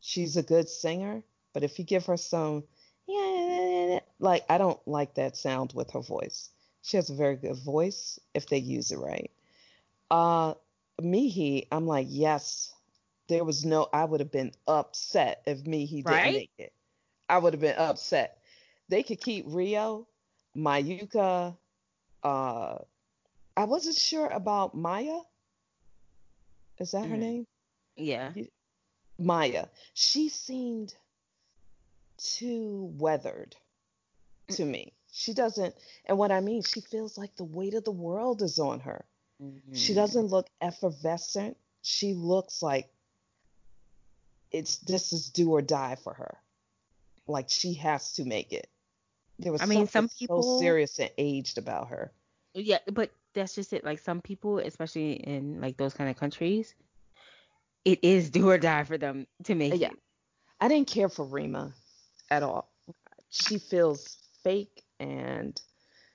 Speaker 2: She's a good singer, but if you give her some, yeah, like I don't like that sound with her voice. She has a very good voice if they use it right. Uh, Mihi, I'm like, yes, there was no, I would have been upset if Mihi didn't
Speaker 1: Right?
Speaker 2: make it. I would have been upset. They could keep Rio, Mayuka, uh, I wasn't sure about Maya. Is that her
Speaker 1: Mhm.
Speaker 2: name?
Speaker 1: Yeah.
Speaker 2: Maya. She seemed too weathered to me. She doesn't, and what I mean, she feels like the weight of the world is on her. She
Speaker 1: Mhm.
Speaker 2: doesn't look effervescent. She looks like it's this is do or die for her. Like she has to make it. There was
Speaker 1: I mean, some people-
Speaker 2: so serious and aged about her.
Speaker 1: Yeah, but that's just it. Like some people, especially in like those kind of countries, it is do or die for them to make
Speaker 2: Yeah.
Speaker 1: it.
Speaker 2: I didn't care for Rima at all. She feels fake and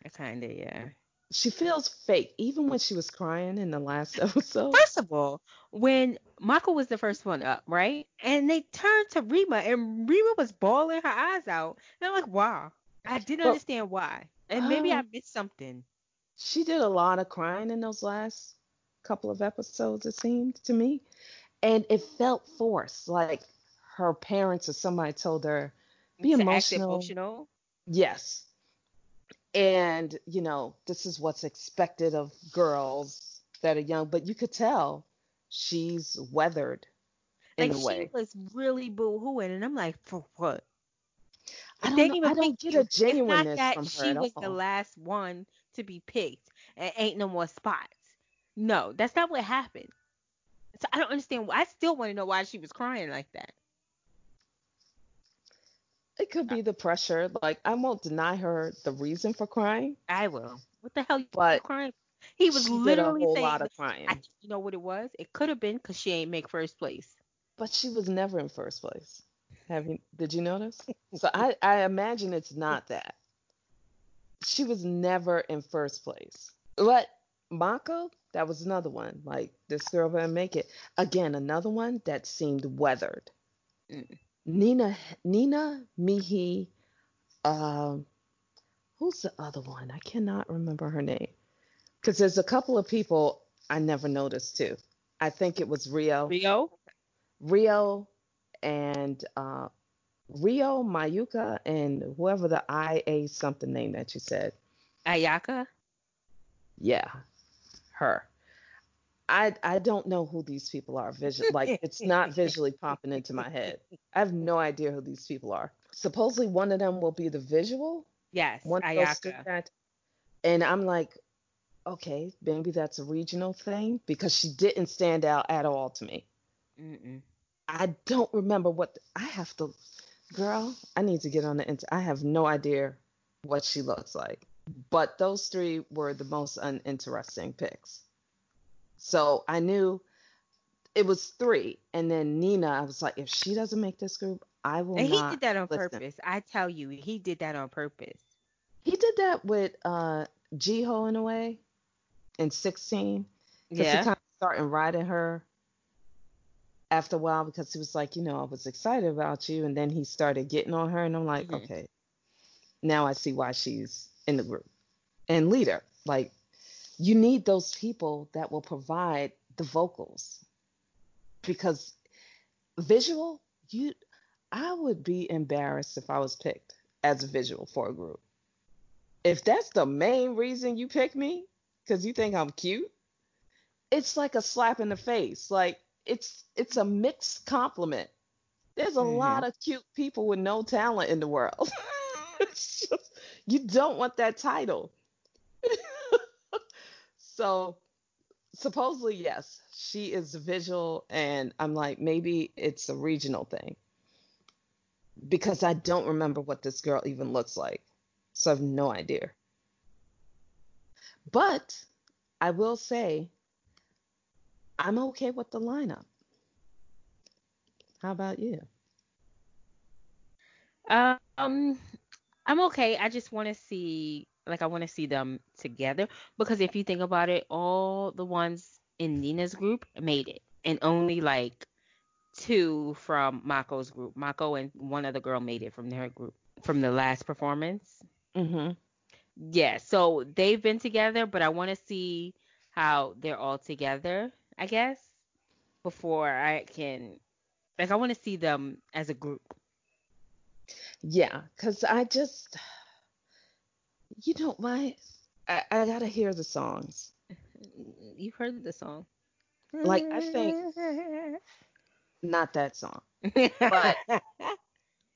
Speaker 2: I
Speaker 1: Kind of, yeah.
Speaker 2: She feels fake even when she was crying in the last [laughs] episode.
Speaker 1: First of all, when Michael was the first one up, right? And they turned to Rima, and Rima was bawling her eyes out. And I'm like, wow. I didn't
Speaker 2: Well,
Speaker 1: understand why. And maybe I
Speaker 2: um,
Speaker 1: missed something.
Speaker 2: She did a lot of crying in those last couple of episodes, it seemed to me. And it felt forced, like her parents or somebody told her, be emotional.
Speaker 1: emotional.
Speaker 2: Yes. And, you know, this is what's expected of girls that are young, but you could tell she's weathered in
Speaker 1: Like
Speaker 2: a
Speaker 1: she was really boo-hooing, and I'm like, for what?
Speaker 2: I don't,
Speaker 1: didn't
Speaker 2: know, I
Speaker 1: even
Speaker 2: don't get
Speaker 1: you.
Speaker 2: a
Speaker 1: It's not that
Speaker 2: from her
Speaker 1: she was
Speaker 2: all.
Speaker 1: the last one to be picked and ain't no more spots. No, that's not what happened. So I don't understand. I still want to know why she was crying like that.
Speaker 2: It could be the pressure. Like, I won't deny her the reason for crying,
Speaker 1: I will. What the hell you
Speaker 2: but
Speaker 1: crying? He was
Speaker 2: she did a
Speaker 1: literally
Speaker 2: whole
Speaker 1: saying,
Speaker 2: lot of crying.
Speaker 1: I, you know what it was? It could have been because she ain't make first place.
Speaker 2: But she was never in first place. Have you did you notice? So I, I imagine it's not that. She was never in first place. But Mako, that was another one. Like this girl better make it. Again, another one that seemed weathered.
Speaker 1: Mm.
Speaker 2: Nina Nina Mihi, um who's the other one? I cannot remember her name. Because there's a couple of people I never noticed too. I think it was Rio.
Speaker 1: Rio?
Speaker 2: Rio and uh, Rio, Mayuka, and whoever the IA something name that you said.
Speaker 1: Ayaka?
Speaker 2: Yeah, her. I I don't know who these people are. Like it's not visually popping into my head. I have no idea who these people are. Supposedly one of them will be the visual.
Speaker 1: Yes,
Speaker 2: One
Speaker 1: Ayaka.
Speaker 2: out. And I'm like, okay, maybe that's a regional thing because she didn't stand out at all to me.
Speaker 1: Mm-mm.
Speaker 2: I don't remember what I have to. Girl, I need to get on the internet. I have no idea what she looks like. But those three were the most uninteresting picks. So I knew it was three, and then Nina. I was like, if she doesn't make this group, I will not.
Speaker 1: And he did that on
Speaker 2: listen.
Speaker 1: purpose. I tell you, he did that on purpose.
Speaker 2: He did that with uh Jihyo in a way, in 16. Because he
Speaker 1: Yeah.
Speaker 2: kind of started riding her after a while because he was like, you know, I was excited about you. And then he started getting on her. And I'm like,
Speaker 1: Mhm.
Speaker 2: okay, now I see why she's in the group. And leader, like, you need those people that will provide the vocals because visual, you, I would be embarrassed if I was picked as a visual for a group. If that's the main reason you pick me, because you think I'm cute, it's like a slap in the face. Like it's it's a mixed compliment. There's a
Speaker 1: Mhm.
Speaker 2: lot of cute people with no talent in the world. [laughs] just you don't want that title. So supposedly yes, she is visual and I'm like maybe it's a regional thing. Because I don't remember what this girl even looks like. So I have no idea. But I will say I'm okay with the lineup. How about you?
Speaker 1: Um, I'm okay. I just want to see, like, I want to see them together because if you think about it, all the ones in Nina's group made it, and only like two from Mako's group. Mako and one other girl made it from their group from the last performance.
Speaker 2: Mhm.
Speaker 1: Yeah, so they've been together, but I want to see how they're all together, I guess, before I can like I want to see them as a group.
Speaker 2: Yeah, cuz I just you know my I, I got to hear the songs. [laughs]
Speaker 1: You've heard the song.
Speaker 2: Like I think not that song. [laughs] But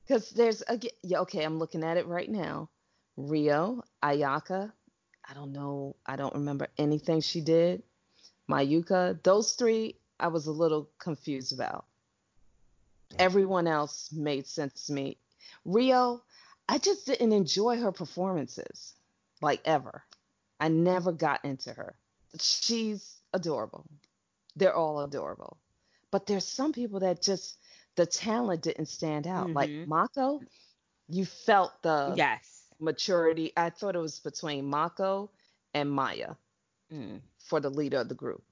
Speaker 2: cuz there's a yeah, okay, I'm looking at it right now. Rio, Ayaka, I don't know, I don't remember anything she did. Mayuka, those three I was a little confused about. Mm. Everyone else made sense to me. Rio, I just didn't enjoy her performances like ever. I never got into her. She's adorable. They're all adorable. But there's some people that just the talent didn't stand out. Like
Speaker 1: Mhm.
Speaker 2: Mako, you felt the
Speaker 1: yes.
Speaker 2: maturity. I thought it was between Mako and Maya
Speaker 1: Mm.
Speaker 2: for the leader of the group.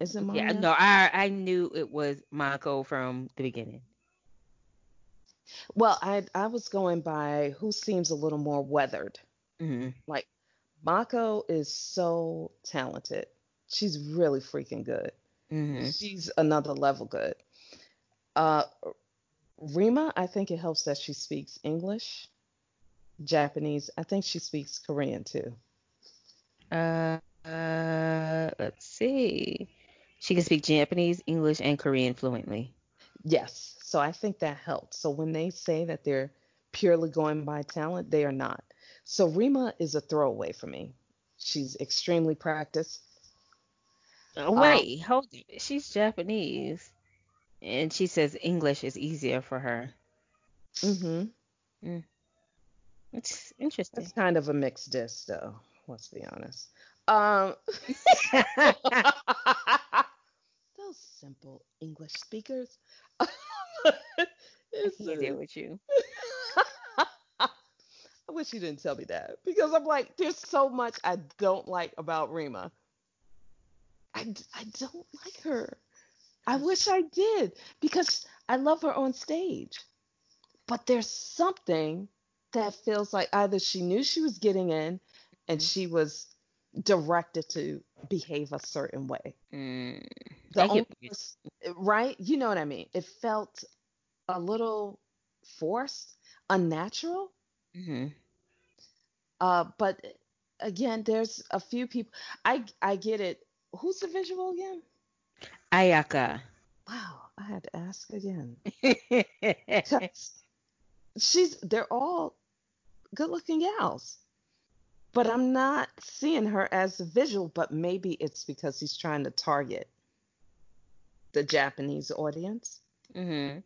Speaker 2: Is it Maya?
Speaker 1: Yeah, no, I I knew it was Mako from the beginning.
Speaker 2: Well, I I was going by who seems a little more weathered.
Speaker 1: hmm
Speaker 2: Like Mako is so talented. She's really freaking good.
Speaker 1: hmm
Speaker 2: She's another level good. Uh Rima, I think it helps that she speaks English, Japanese. I think she speaks Korean too.
Speaker 1: Uh, uh, let's see. She can speak Japanese, English, and Korean fluently.
Speaker 2: Yes. So I think that helped. So when they say that they're purely going by talent, they are not. So Rima is a throwaway for me. She's extremely practiced.
Speaker 1: Oh, wait, hold it. She's Japanese, and she says English is easier for her.
Speaker 2: hmm
Speaker 1: It's interesting.
Speaker 2: It's kind of a mixed dish, though. Let's be honest. Um, [laughs] [laughs] those simple English speakers. [laughs] It's
Speaker 1: I can't deal with you. [laughs]
Speaker 2: I wish you didn't tell me that because I'm like, there's so much I don't like about Rima. I, I don't like her. I wish I did because I love her on stage. But there's something that feels like either she knew she was getting in and
Speaker 1: Mhm.
Speaker 2: she was directed to behave a certain way.
Speaker 1: Mm,
Speaker 2: The
Speaker 1: you-
Speaker 2: right? You know what I mean? It felt a little forced, unnatural.
Speaker 1: mhm.
Speaker 2: Uh, but again, there's a few people. I I get it. Who's the visual again?
Speaker 1: Ayaka.
Speaker 2: Wow, I had to ask again [laughs] [laughs] she's they're all good-looking gals, but I'm not seeing her as a visual. But maybe it's because he's trying to target the Japanese audience.
Speaker 1: hmm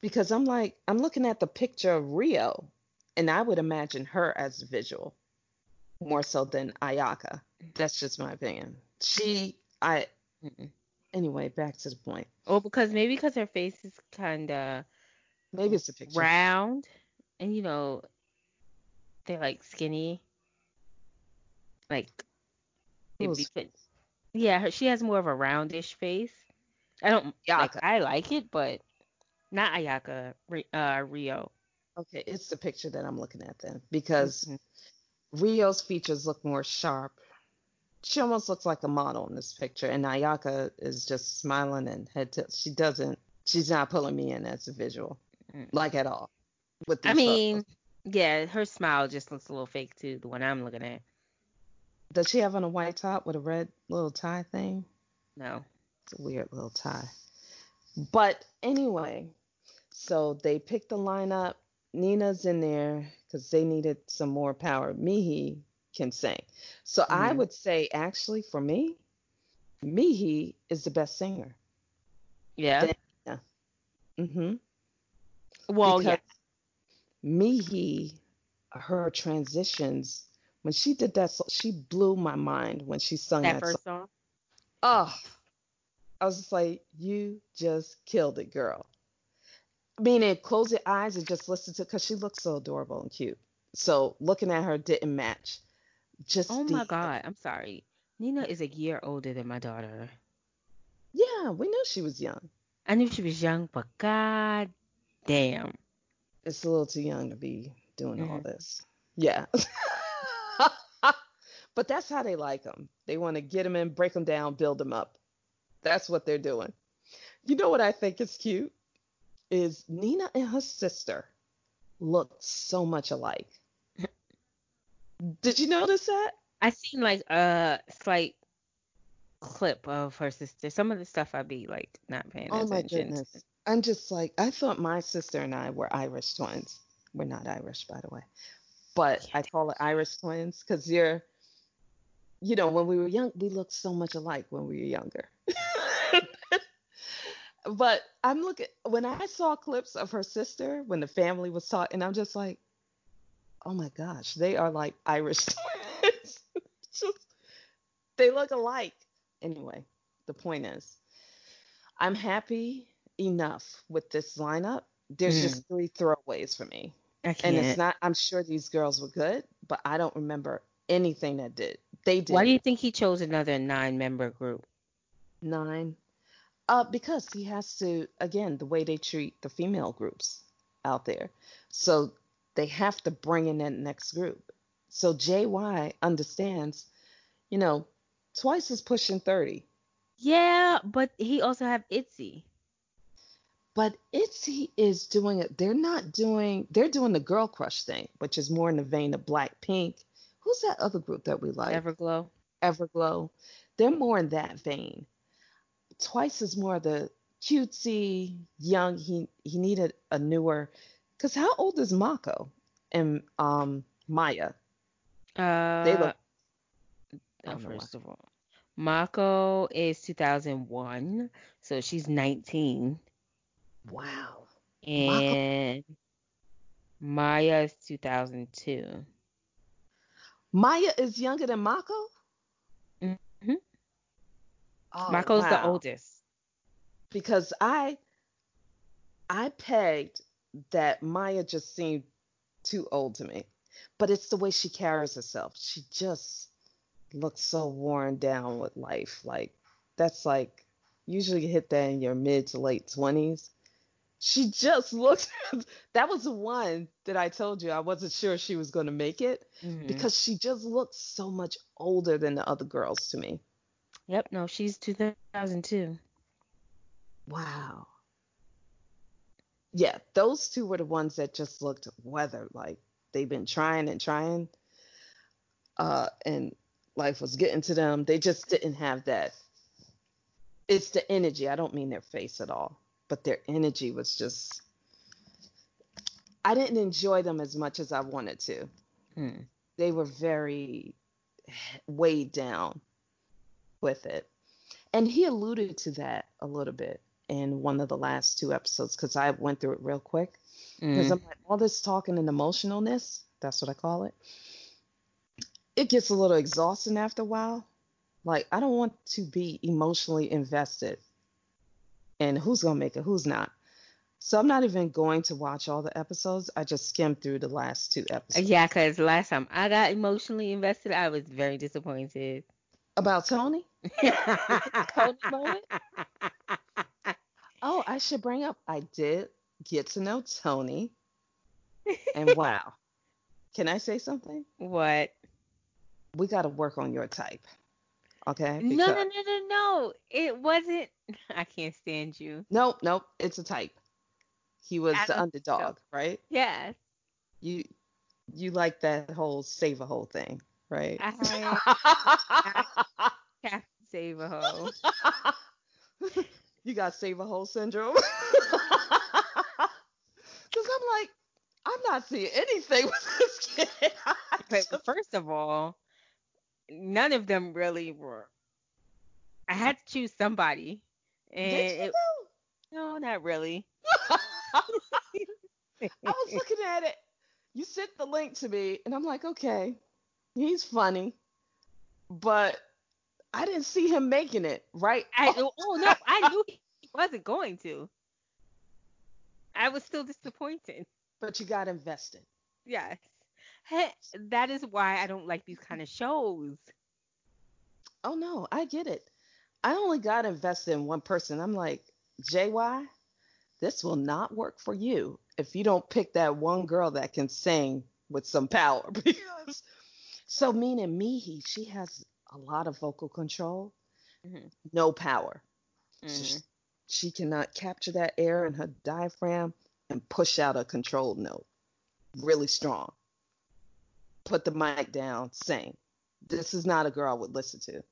Speaker 2: Because I'm like I'm looking at the picture of Rio, and I would imagine her as visual more so than Ayaka. That's just my opinion. She, I,
Speaker 1: Mm-mm.
Speaker 2: anyway, back to the point.
Speaker 1: Well, because maybe because her face is kind of
Speaker 2: Maybe it's a picture.
Speaker 1: round, and you know, they're like skinny. Like, be yeah, her, she has more of a roundish face. I don't like. I like it, but not Ayaka. Uh, Rio.
Speaker 2: Okay, it's the picture that I'm looking at then, because
Speaker 1: Mhm.
Speaker 2: Rio's features look more sharp. She almost looks like a model in this picture, and Ayaka is just smiling and head tilt. She doesn't. She's not pulling me in as a visual,
Speaker 1: Mm.
Speaker 2: like at all. With
Speaker 1: I mean,
Speaker 2: photos.
Speaker 1: yeah, her smile just looks a little fake too. The one I'm looking at.
Speaker 2: does she have on a white top with a red little tie thing?
Speaker 1: No.
Speaker 2: It's a weird little tie. But anyway, so they picked the lineup. Nina's in there because they needed some more power. Mihi can sing. So I
Speaker 1: Mhm.
Speaker 2: would say, actually, for me, Mihi is the best singer.
Speaker 1: Yeah.
Speaker 2: Then- Mm-hmm.
Speaker 1: Well, yeah.
Speaker 2: Mihi, her transitions, when she did that, she blew my mind when she sung
Speaker 1: That
Speaker 2: that,
Speaker 1: first
Speaker 2: song.
Speaker 1: song.
Speaker 2: Oh, I was just like, you just killed it, girl. Meaning, close your eyes and just listen to, because she looks so adorable and cute. So looking at her didn't match. Just
Speaker 1: Oh
Speaker 2: the,
Speaker 1: my God, I'm sorry. Nina is a year older than my daughter.
Speaker 2: yeah, we knew she was young.
Speaker 1: I knew she was young, but god damn.
Speaker 2: It's a little too young to be doing all
Speaker 1: Mhm.
Speaker 2: this. Yeah. [laughs] but that's how they like them. They want to get them in, break them down, build them up. That's what they're doing. You know what I think is cute? Is Nina and her sister look so much alike. [laughs] Did you notice that?
Speaker 1: I seen like a slight clip of her sister. Some of the stuff I'd be like not paying attention.
Speaker 2: Oh my goodness. I'm just like, I thought my sister and I were Irish twins. We're not Irish, by the way. But I call it Irish twins because you're, you know, when we were young, we looked so much alike when we were younger. [laughs] but I'm looking, when I saw clips of her sister, when the family was talking, I'm just like, oh my gosh, they are like Irish [laughs] twins. just, they look alike. Anyway, the point is, I'm happy enough with this lineup. There's
Speaker 1: Mhm.
Speaker 2: just three throwaways for me. And it's not, I'm sure these girls were good, but I don't remember anything that did. They did
Speaker 1: Why do you think he chose another nine member group?
Speaker 2: nine. Uh, because he has to, again, the way they treat the female groups out there. So they have to bring in that next group. So JY understands, you know, twice is pushing 30.
Speaker 1: Yeah, but he also have Itzy.
Speaker 2: But Itzy is doing it. They're not doing. They're doing the girl crush thing, which is more in the vein of Blackpink. Who's that other group that we like?
Speaker 1: Everglow.
Speaker 2: Everglow. They're more in that vein. Twice as more the cutesy, young. He he needed a newer. Cause how old is Mako and um Maya?
Speaker 1: Uh,
Speaker 2: They look. I don't know why.
Speaker 1: first of all, Mako is 2001, so she's 19,
Speaker 2: Wow.
Speaker 1: and Maya is 2002.
Speaker 2: Maya is younger than Mako. Oh,
Speaker 1: Mako's the oldest.
Speaker 2: because I I pegged that Maya just seemed too old to me. But it's the way she carries herself. She just looks so worn down with life. Like that's like usually you hit that in your mid to late twenties. She just looks [laughs] that was the one that I told you I wasn't sure she was gonna make it
Speaker 1: Mhm.
Speaker 2: because she just looks so much older than the other girls to me.
Speaker 1: Yep, no, she's 2002.
Speaker 2: Wow. Yeah, those two were the ones that just looked weathered, like they've been trying and trying, uh, and life was getting to them. They just didn't have that. It's the energy. I don't mean their face at all, but their energy was just. I didn't enjoy them as much as I wanted to.
Speaker 1: Hmm.
Speaker 2: They were very weighed down with it. And he alluded to that a little bit in one of the last two episodes because I went through it real quick. Because
Speaker 1: Mm.
Speaker 2: I'm like, all this talking and emotionalness, that's what I call it, it gets a little exhausting after a while. Like, I don't want to be emotionally invested in who's going to make it, who's not. So I'm not even going to watch all the episodes. I just skimmed through the last two episodes.
Speaker 1: Yeah, because last time I got emotionally invested, I was very disappointed.
Speaker 2: About Tony? [laughs] Tony moment? Oh, I should bring up, I did get to know Tony. And [laughs] wow. Can I say something?
Speaker 1: What?
Speaker 2: We got to work on your type. Okay?
Speaker 1: No, no, no, no, no. It wasn't. [laughs] I can't stand you.
Speaker 2: Nope, nope. It's a type. He was
Speaker 1: I
Speaker 2: the underdog, right?
Speaker 1: Yes.
Speaker 2: You you like that whole save a whole thing, right?
Speaker 1: I Captain Save a Ho.
Speaker 2: you got save a hole syndrome. [laughs] Because I'm like, I'm not seeing anything with this kid. [laughs] I
Speaker 1: But first of all, none of them really were. I had to choose somebody. And
Speaker 2: Did you
Speaker 1: it, no, not really. [laughs]
Speaker 2: I was looking at it. You sent the link to me, and I'm like, okay, he's funny, but I didn't see him making it, right?
Speaker 1: I oh, oh no, I knew he wasn't going to. I was still disappointed.
Speaker 2: But you got invested.
Speaker 1: Yes. Hey, that is why I don't like these kind of shows.
Speaker 2: Oh no, I get it. I only got invested in one person. I'm like, JY, this will not work for you if you don't pick that one girl that can sing with some power. [laughs] because so meaning Mihi, she has a lot of vocal control, mm-hmm. no power. Mm-hmm. So she, she cannot capture that air in her diaphragm and push out a controlled note really strong. Put the mic down, sing. This is not a girl I would listen to.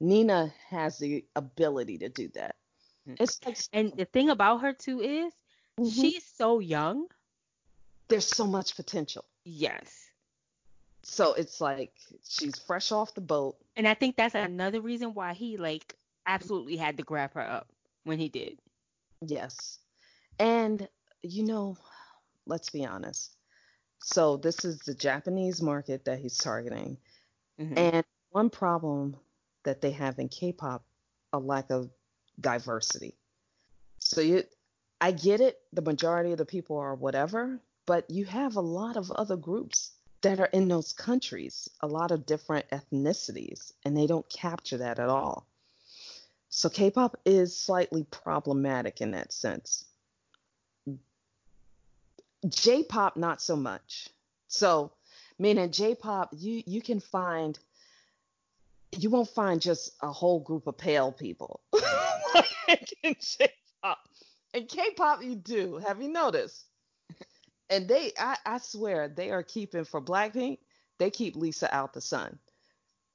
Speaker 2: Nina has the ability to do that.
Speaker 1: Mm-hmm. It's like, and the thing about her too is mm-hmm. she's so young.
Speaker 2: There's so much potential.
Speaker 1: Yes.
Speaker 2: So it's like she's fresh off the boat.
Speaker 1: And I think that's another reason why he like absolutely had to grab her up when he did.
Speaker 2: Yes. And you know, let's be honest. So this is the Japanese market that he's targeting. Mm-hmm. And one problem that they have in K-pop, a lack of diversity. So you I get it, the majority of the people are whatever, but you have a lot of other groups that are in those countries, a lot of different ethnicities, and they don't capture that at all. So K pop is slightly problematic in that sense. J pop, not so much. So, meaning J pop, you, you can find, you won't find just a whole group of pale people [laughs] in J pop. In K pop, you do. Have you noticed? And they, I, I swear, they are keeping for Blackpink, they keep Lisa out the sun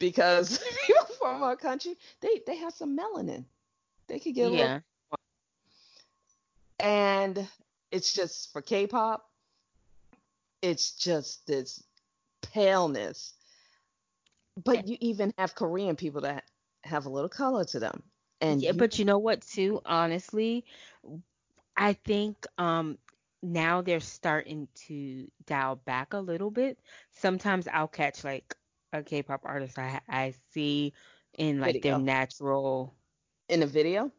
Speaker 2: because [laughs] people from our country, they they have some melanin. They could get a yeah. little. And it's just for K-pop. It's just this paleness. But you even have Korean people that have a little color to them. And
Speaker 1: yeah, you, but you know what too? Honestly, I think um now they're starting to dial back a little bit. Sometimes I'll catch like a K-pop artist I I see in like video. their natural
Speaker 2: in a video.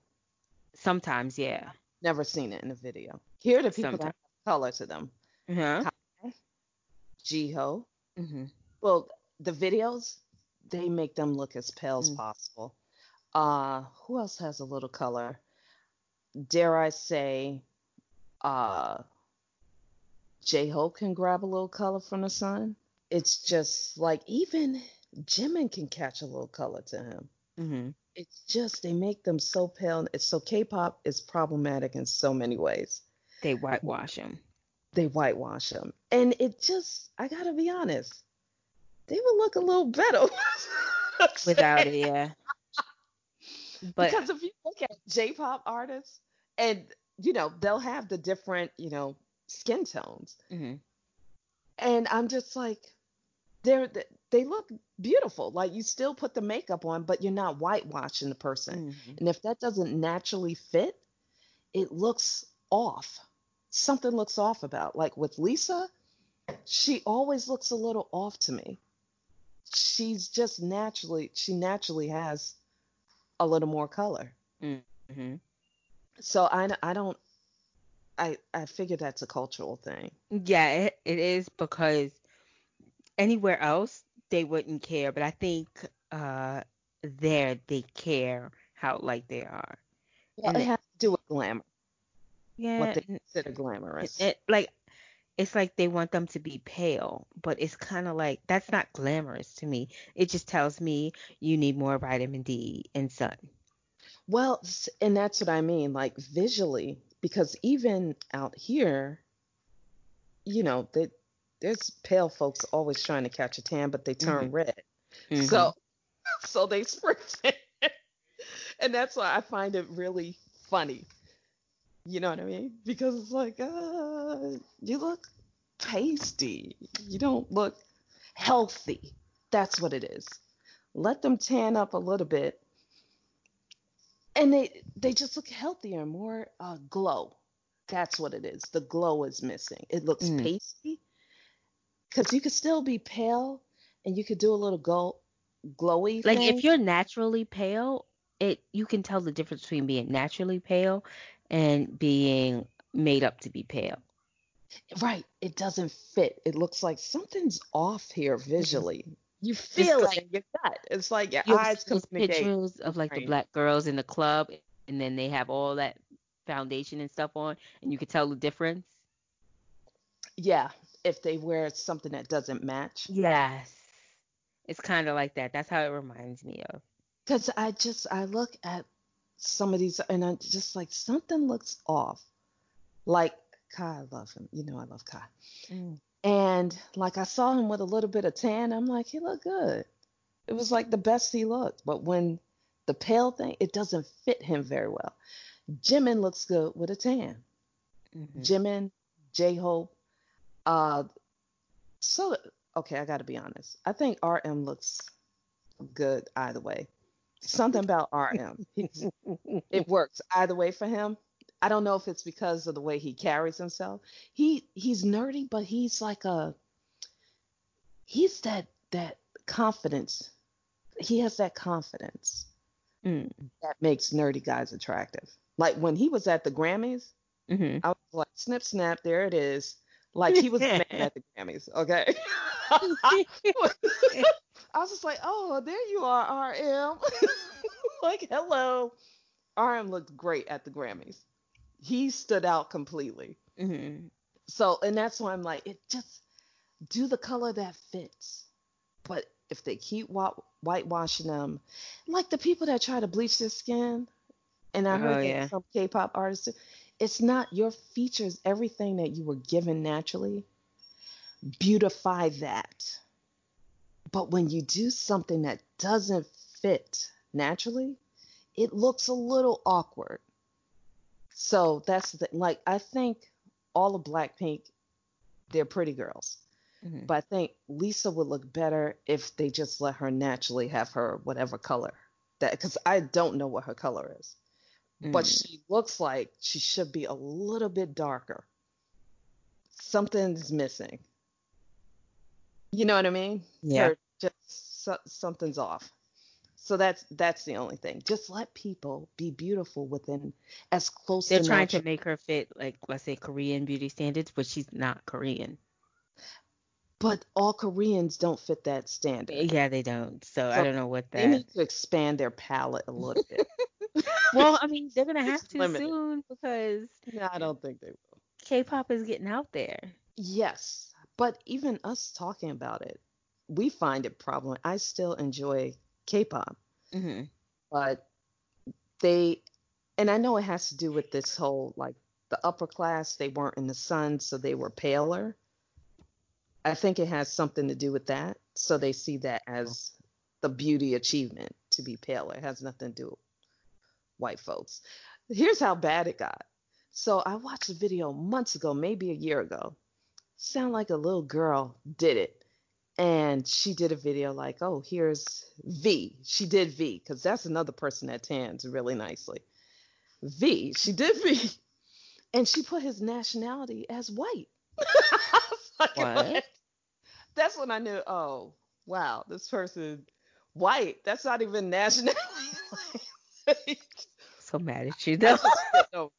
Speaker 1: Sometimes, yeah.
Speaker 2: Never seen it in a video. Here are the people Sometimes. that have color to them.
Speaker 1: Uh-huh.
Speaker 2: Jihyo. Mm-hmm. Well, the videos they make them look as pale as mm. possible. Uh, who else has a little color? Dare I say, uh, J Hope can grab a little color from the sun. It's just like even Jimin can catch a little color to him. Mm-hmm. It's just they make them so pale. It's so K-pop is problematic in so many ways.
Speaker 1: They whitewash them.
Speaker 2: They whitewash them, and it just I gotta be honest, they would look a little better [laughs]
Speaker 1: without it. Yeah. [laughs]
Speaker 2: But because if you look at J-pop artists, and you know they'll have the different you know skin tones. Mm-hmm. And I'm just like, they're they look beautiful. Like you still put the makeup on, but you're not whitewashing the person. Mm-hmm. And if that doesn't naturally fit, it looks off. Something looks off about. Like with Lisa, she always looks a little off to me. She's just naturally she naturally has a little more color. Mm-hmm. So I I don't I I figure that's a cultural thing.
Speaker 1: Yeah, it, it is because anywhere else they wouldn't care, but I think uh there they care how like they are.
Speaker 2: Well, and it, has to do with glamour.
Speaker 1: Yeah,
Speaker 2: what they consider glamorous.
Speaker 1: It, it, like it's like they want them to be pale, but it's kind of like that's not glamorous to me. It just tells me you need more vitamin D and sun.
Speaker 2: Well, and that's what I mean. Like visually, because even out here, you know, they, there's pale folks always trying to catch a tan, but they turn mm-hmm. red. Mm-hmm. So, [laughs] so they spray [laughs] and that's why I find it really funny. You know what I mean? Because it's like, uh, you look pasty. You don't look healthy. That's what it is. Let them tan up a little bit and they they just look healthier, more uh, glow. That's what it is. The glow is missing. It looks mm. pasty because you could still be pale and you could do a little gold glowy.
Speaker 1: Like
Speaker 2: thing.
Speaker 1: if you're naturally pale, it you can tell the difference between being naturally pale and being made up to be pale.
Speaker 2: right, it doesn't fit. It looks like something's off here
Speaker 1: Mm-hmm.
Speaker 2: visually. You feel it
Speaker 1: like-
Speaker 2: in your gut. It's like your
Speaker 1: You
Speaker 2: eyes communicate.
Speaker 1: pictures of like the black girls in the club and then they have all that foundation and stuff on and you can tell the difference?
Speaker 2: Yeah, if they wear something that doesn't match.
Speaker 1: Yes. It's kind of like that. That's how it reminds me of.
Speaker 2: Because I just I look at some of these and I'm just like something looks off. Like Kai, I love him. You know I love Kai. Mm. And like I saw him with a little bit of tan, I'm like, he looked good. It was like the best he looked. But when the pale thing, it doesn't fit him very well. Jimin looks good with a tan.
Speaker 1: Mhm.
Speaker 2: Jimin, J Hope. Uh, so okay, I got to be honest. I think RM looks good either way. Something about RM, it works either way for him. I don't know if it's because of the way he carries himself. He he's nerdy, but he's like a he's that that confidence. He has that confidence
Speaker 1: Mm.
Speaker 2: that makes nerdy guys attractive. Like when he was at the Grammys,
Speaker 1: Mhm.
Speaker 2: I was like, snip, snap, there it is. Like he was at the Grammys, okay? [laughs] I was just like, oh, there you are, RM. [laughs] like, hello. RM looked great at the Grammys. He stood out completely.
Speaker 1: Mhm.
Speaker 2: So, and that's why I'm like, it just do the color that fits. But if they keep wa- whitewashing them, like the people that try to bleach their skin, and I heard
Speaker 1: Oh,
Speaker 2: that
Speaker 1: yeah.
Speaker 2: some K-pop artists, it's not your features, everything that you were given naturally. Beautify that. But when you do something that doesn't fit naturally, it looks a little awkward. So that's the like I think all of Blackpink, they're pretty girls.
Speaker 1: Mhm.
Speaker 2: But I think Lisa would look better if they just let her naturally have her whatever color that because I don't know what her color is. But
Speaker 1: Mm.
Speaker 2: she looks like she should be a little bit darker. Something's missing. You know what I mean?
Speaker 1: Yeah.
Speaker 2: Her- just so, something's off. So that's that's the only thing. Just let people be beautiful within as close as
Speaker 1: They're
Speaker 2: to
Speaker 1: trying
Speaker 2: natural-
Speaker 1: to make her fit like let's say Korean beauty standards, but she's not Korean.
Speaker 2: but all Koreans don't fit that standard.
Speaker 1: Yeah, they don't. So, I don't know what that.
Speaker 2: They need to expand their palette a little bit. [laughs]
Speaker 1: well, I mean, they're gonna [laughs] have
Speaker 2: It's
Speaker 1: to
Speaker 2: limited.
Speaker 1: soon because
Speaker 2: no, I don't think they will.
Speaker 1: K-pop is getting out there.
Speaker 2: Yes, but even us talking about it, we find it problem. I still enjoy K-pop,
Speaker 1: hmm
Speaker 2: but they, and I know it has to do with this whole like the upper class. They weren't in the sun, so they were paler. I think it has something to do with that. So they see that as the beauty achievement to be paler. It has nothing to do with white folks. Here's how bad it got. So I watched a video months ago, maybe a year ago. Sound like a little girl did it. And she did a video like, oh, here's V. She did V, because that's another person that tans really nicely. V. She did V. And she put his nationality as white. [laughs] Like,
Speaker 1: What?
Speaker 2: That's when I knew, oh, wow, this person white. That's not even nationality. [laughs]
Speaker 1: So mad at you though.
Speaker 2: just skipped [laughs] over.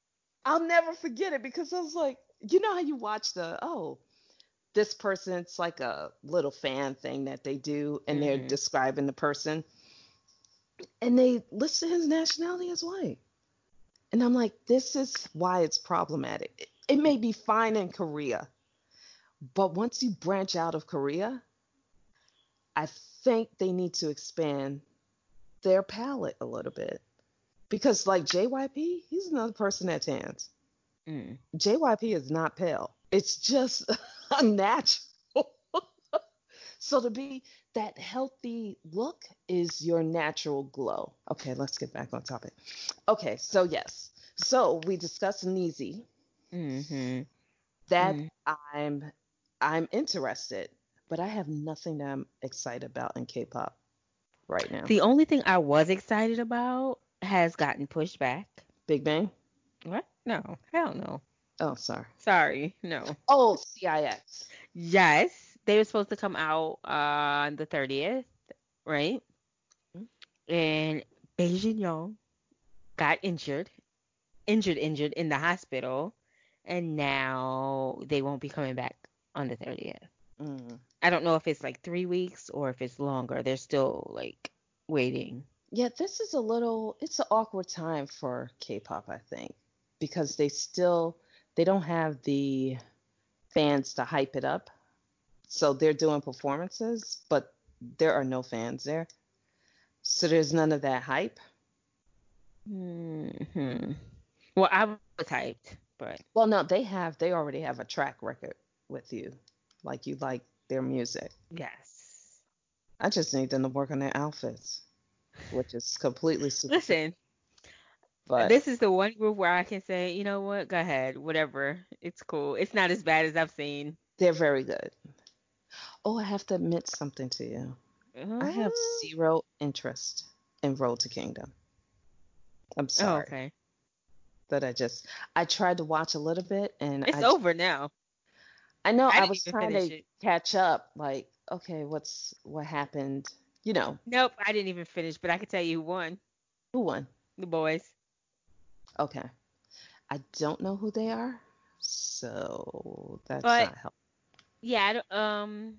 Speaker 2: I'll never forget it because I was like, you know how you watch the oh, this person, it's like a little fan thing that they do, and they're
Speaker 1: Mhm.
Speaker 2: describing the person, and they listed his nationality as white, and I'm like, this is why it's problematic. It, it may be fine in Korea, but once you branch out of Korea, I think they need to expand their palette a little bit because like JYP, he's another person that tans.
Speaker 1: Mm.
Speaker 2: JYP is not pale. It's just [laughs] [laughs] unnatural. [laughs] so to be that healthy look is your natural glow. Okay, let's get back on topic. Okay, so yes. So we discussed Nizi.
Speaker 1: hmm
Speaker 2: That
Speaker 1: Mm.
Speaker 2: I'm I'm interested, but I have nothing that I'm excited about in K-pop right now.
Speaker 1: The only thing I was excited about has gotten pushed back.
Speaker 2: Big Bang?
Speaker 1: What? No, hell no.
Speaker 2: Oh, sorry.
Speaker 1: Sorry, no.
Speaker 2: Oh, CIX.
Speaker 1: Yes, they were supposed to come out on the 30th, right? and Bae Jinyoung got injured, injured, injured in the hospital, and now they won't be coming back on the 30th.
Speaker 2: Mm.
Speaker 1: I don't know if it's like three weeks or if it's longer. They're still like waiting.
Speaker 2: Yeah, this is a little. It's an awkward time for K-pop, I think, because they still they don't have the fans to hype it up. So they're doing performances, but there are no fans there. So there's none of that hype.
Speaker 1: hmm Well, I was hyped, but
Speaker 2: Well, no, they have. They already have a track record with you, like you like their music.
Speaker 1: yes.
Speaker 2: I just need them to work on their outfits, which is completely super.
Speaker 1: Listen,
Speaker 2: but
Speaker 1: this is the one group where I can say, you know what, go ahead, whatever. It's cool. It's not as bad as I've seen.
Speaker 2: they're very good. Oh, I have to admit something to you. I have
Speaker 1: Uh,
Speaker 2: zero interest in Road to Kingdom. I'm
Speaker 1: Oh,
Speaker 2: sorry
Speaker 1: okay.
Speaker 2: that I just I tried to watch a little bit and
Speaker 1: It's
Speaker 2: I
Speaker 1: over now.
Speaker 2: I know
Speaker 1: I
Speaker 2: I, was trying to
Speaker 1: it.
Speaker 2: catch up. Like, okay, what's what happened? You know,
Speaker 1: Nope, I didn't even finish, but I can tell you who won.
Speaker 2: who won?
Speaker 1: The boys.
Speaker 2: Okay, I don't know who they are, so that's
Speaker 1: But-
Speaker 2: not helpful.
Speaker 1: Yeah, I um,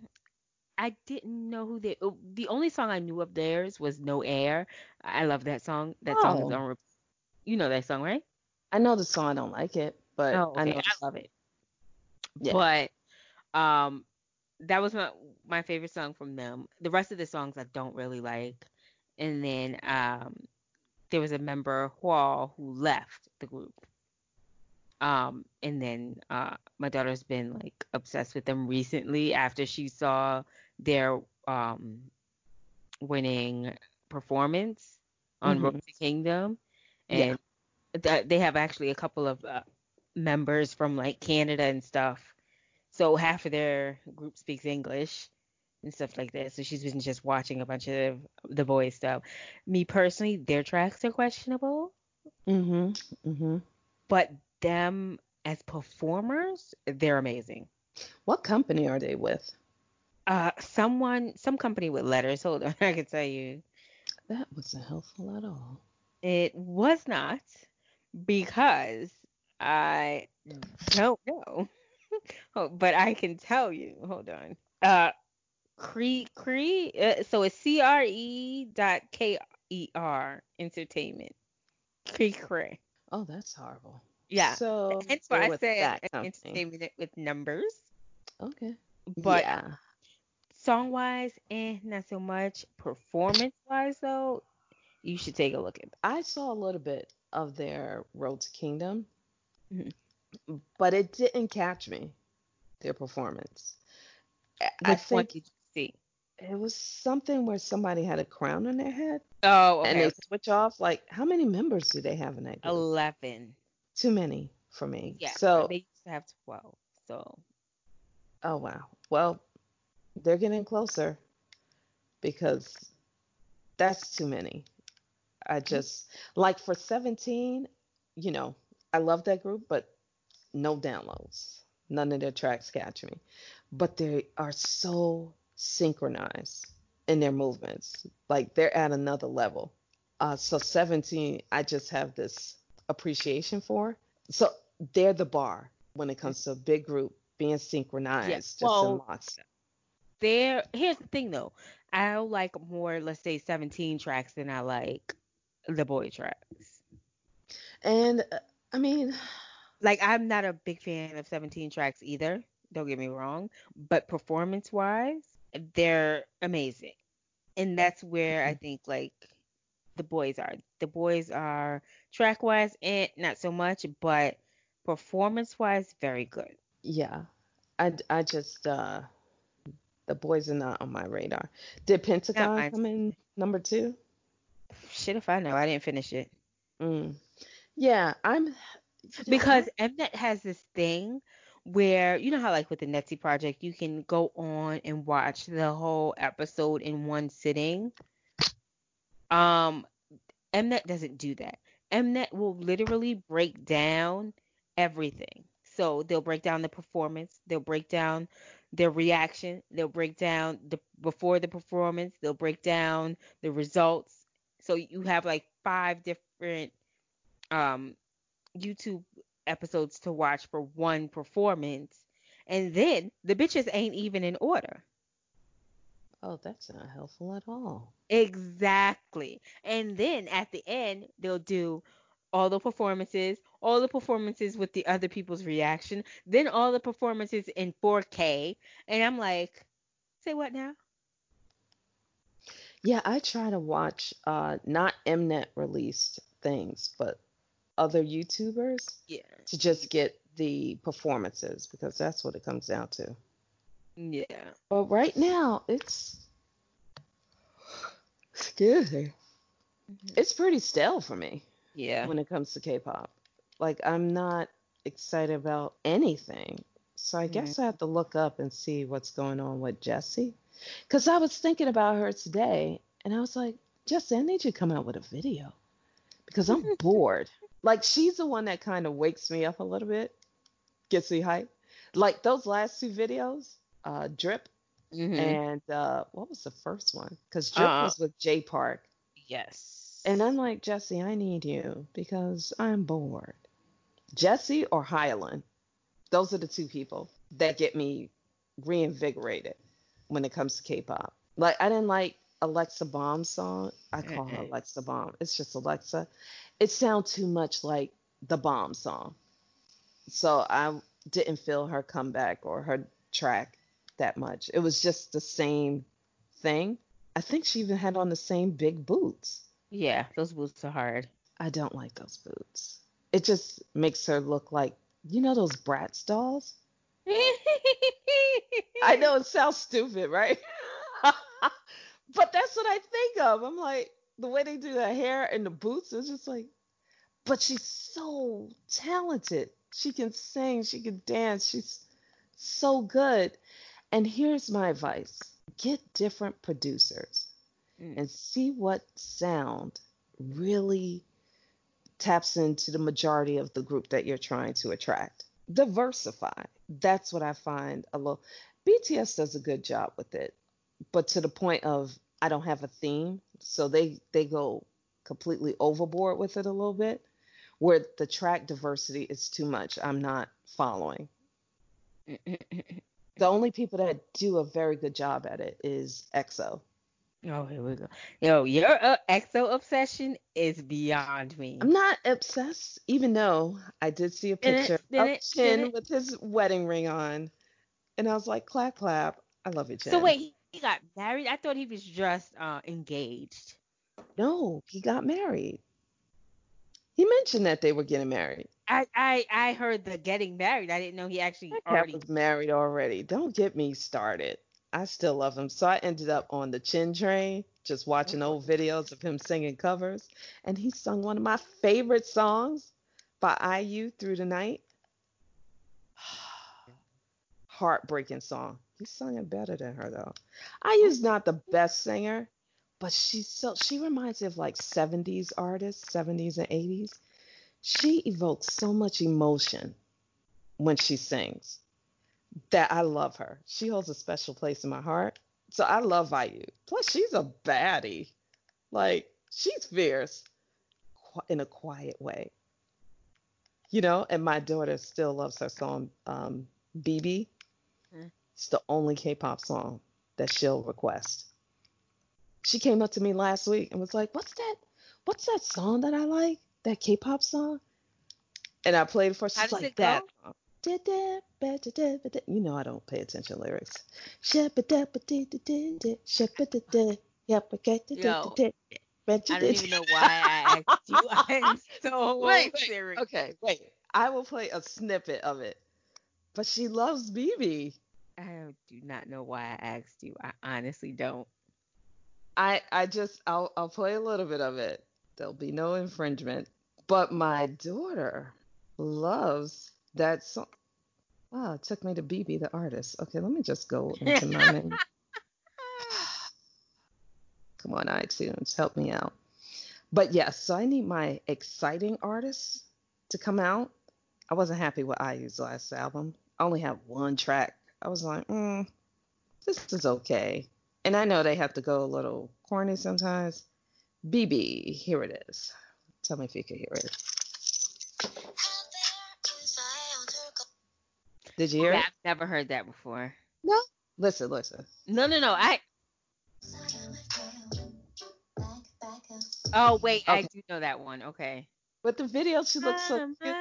Speaker 1: I didn't know who they. oh, The only song I knew of theirs was "No Air." I love that song. That song is
Speaker 2: Oh.
Speaker 1: on. You know that song, right?
Speaker 2: I know the song. I don't like it, but
Speaker 1: Oh,
Speaker 2: I
Speaker 1: okay.
Speaker 2: know.
Speaker 1: I love it.
Speaker 2: Yeah.
Speaker 1: But um, that was my my favorite song from them. The rest of the songs I don't really like. And then um, there was a member Hwall who left the group. Um, and then uh, my daughter's been like obsessed with them recently after she saw their um winning performance on Road to Kingdom,
Speaker 2: Yeah.
Speaker 1: and they have actually a couple of uh, members from like Canada and stuff. So half of their group speaks English and stuff like that. So she's been just watching a bunch of the boys stuff. Me personally, their tracks are questionable,
Speaker 2: Mm-hmm. Mm-hmm.
Speaker 1: but them as performers, they're amazing.
Speaker 2: What company are they with?
Speaker 1: Uh, someone, some company with letters. Hold on, [laughs] I can tell you.
Speaker 2: That wasn't helpful at all.
Speaker 1: It was not because I don't know. [laughs] oh, but I can tell you. Hold on. Uh Cree Cree uh, so it's C R E dot K E R entertainment. Cree Cree.
Speaker 2: Oh, that's horrible.
Speaker 1: Yeah.
Speaker 2: So
Speaker 1: Hence why I
Speaker 2: with
Speaker 1: said
Speaker 2: that company.
Speaker 1: entertainment with numbers.
Speaker 2: Okay.
Speaker 1: But
Speaker 2: yeah.
Speaker 1: song wise, eh, not so much. Performance wise though, you should take a look at that.
Speaker 2: I saw a little bit of their Road to Kingdom,
Speaker 1: Mhm.
Speaker 2: but it didn't catch me. Their performance. I- I
Speaker 1: Which one
Speaker 2: think
Speaker 1: did see?
Speaker 2: it was something where somebody had a crown on their head
Speaker 1: Oh, okay.
Speaker 2: and they switch off. Like, how many members do they have in that group?
Speaker 1: Eleven.
Speaker 2: Too many for me.
Speaker 1: Yeah.
Speaker 2: So,
Speaker 1: they used to have twelve. So
Speaker 2: oh wow. Well, they're getting closer because that's too many. I mm-hmm. just like for 17, you know, I love that group, but no downloads. None of their tracks catch me. But they are so synchronized in their movements. Like they're at another level. Uh, so 17, I just have this appreciation for. So they're the bar when it comes to a big group being synchronized, just
Speaker 1: Well,
Speaker 2: in lockstep.
Speaker 1: there here's the thing though. I like more, let's say, seventeen tracks than I like the boy tracks.
Speaker 2: And uh, I mean,
Speaker 1: Like I'm not a big fan of 17 tracks either. Don't get me wrong, but performance wise, they're amazing. And that's where I think like the boys are. The boys are track wise and not so much, but performance wise, very good.
Speaker 2: yeah, I, I just, uh, the boys are not on my radar. Did Pentagon come in number two?
Speaker 1: Shit if I know. I didn't finish it.
Speaker 2: Mm. Yeah, I'm.
Speaker 1: because [laughs] Mnet has this thing where you know how like with the Nizi project you can go on and watch the whole episode in one sitting. Um, Mnet doesn't do that. Mnet will literally break down everything. So they'll break down the performance, they'll break down their reaction, they'll break down the before the performance, they'll break down the results. So you have like five different um YouTube episodes to watch for one performance. And then the bitches ain't even in order.
Speaker 2: Oh, that's not helpful at all.
Speaker 1: Exactly. And then at the end, they'll do all the performances, all the performances with the other people's reaction, then all the performances in 4K. And I'm like, say what now?
Speaker 2: Yeah, I try to watch uh not Mnet released things, but other YouTubers
Speaker 1: Yeah.
Speaker 2: to just get the performances because that's what it comes down to.
Speaker 1: Yeah.
Speaker 2: But right now, it's excuse me, mm-hmm. it's pretty stale for me
Speaker 1: Yeah.
Speaker 2: when it comes to K-pop. Like I'm not excited about anything. So I guess mm-hmm. I have to look up and see what's going on with Jessi. Because I was thinking about her today and I was like, Jessi, I need you to come out with a video because I'm [laughs] bored. Like she's the one that kind of wakes me up a little bit, gets me hype. Like those last two videos, uh, Drip
Speaker 1: hmm
Speaker 2: and uh, what was the first one? Because Drip
Speaker 1: Uh,
Speaker 2: was with Jay Park.
Speaker 1: Yes.
Speaker 2: And I'm like, Jessi, I need you because I'm bored. Jessi or Hyolyn, those are the two people that get me reinvigorated when it comes to K-pop. Like I didn't like Alexa Bomb song. I call her Alexa Bomb. It's just Alexa. It sounds too much like the Bomb song. So I didn't feel her comeback or her track that much. It was just the same thing. I think she even had on the same big boots.
Speaker 1: Yeah, those boots are hard.
Speaker 2: I don't like those boots. It just makes her look like, you know, those Bratz dolls? [laughs] I know it sounds stupid, right? [laughs] but that's what I think of. I'm like, the way they do the hair and the boots is just like, but she's so talented. She can sing, she can dance, she's so good. And here's my advice get different producers
Speaker 1: Mm.
Speaker 2: and see what sound really taps into the majority of the group that you're trying to attract. Diversify. That's what I find a little. BTS does a good job with it, but to the point of I don't have a theme, so they they go completely overboard with it a little bit, where the track diversity is too much. I'm not following. [laughs] The only people that do a very good job at it is EXO.
Speaker 1: Oh, here we go. Yo, your uh, EXO obsession is beyond me.
Speaker 2: I'm not obsessed, even though I did see a
Speaker 1: Did it-
Speaker 2: picture
Speaker 1: did
Speaker 2: of
Speaker 1: it- Chen
Speaker 2: with his wedding ring on, and I was like, clap, clap. I love you, Chen.
Speaker 1: So wait, he got married? I thought he was just uh, engaged.
Speaker 2: No, he got married. He mentioned that they were getting married.
Speaker 1: I, I I heard the getting married. I didn't know he actually
Speaker 2: That
Speaker 1: already.
Speaker 2: was married already. Don't get me started. I still love him. So I ended up on the Chen train, just watching old videos of him singing covers, and he sung one of my favorite songs by IU, "Through the Night." Heartbreaking song. He sung it better than her though. IU's not the best singer, but she's so she reminds me of like 70s artists, 70s and 80s. She evokes so much emotion when she sings that I love her. She holds a special place in my heart. So I love IU. Plus, she's a baddie. Like, she's fierce in a quiet way. You know, and my daughter still loves her song, um, BB. It's the only K pop song that she'll request. She came up to me last week and was like, What's that? What's that song that I like? That K pop song? And I played for her. She's like,
Speaker 1: it go?
Speaker 2: That. song." You know I don't pay attention to lyrics.
Speaker 1: Yo,
Speaker 2: I
Speaker 1: I don't even know why I asked you. [laughs] I'm so
Speaker 2: Wait, wait,
Speaker 1: serious.
Speaker 2: Okay, wait. I will play a snippet of it. But she loves BB.
Speaker 1: I do not know why I asked you. I honestly don't.
Speaker 2: I I just I'll I'll play a little bit of it. There'll be no infringement. But my daughter loves that song. Wow, it took me to BB the artist. Okay, let me just go into my menu. [laughs] Come on, iTunes, help me out. But yes, so I need my exciting artists to come out. I wasn't happy with IU's last album. I only have one track. I was like, mm, this is okay. And I know they have to go a little corny sometimes. BB, here it is. Tell me if you can hear it. Did you hear
Speaker 1: Okay,
Speaker 2: it?
Speaker 1: I've never heard that before.
Speaker 2: No. Listen, listen.
Speaker 1: No, no, no. I. Oh wait, I do know that one. Okay.
Speaker 2: But the video, she looks so cute.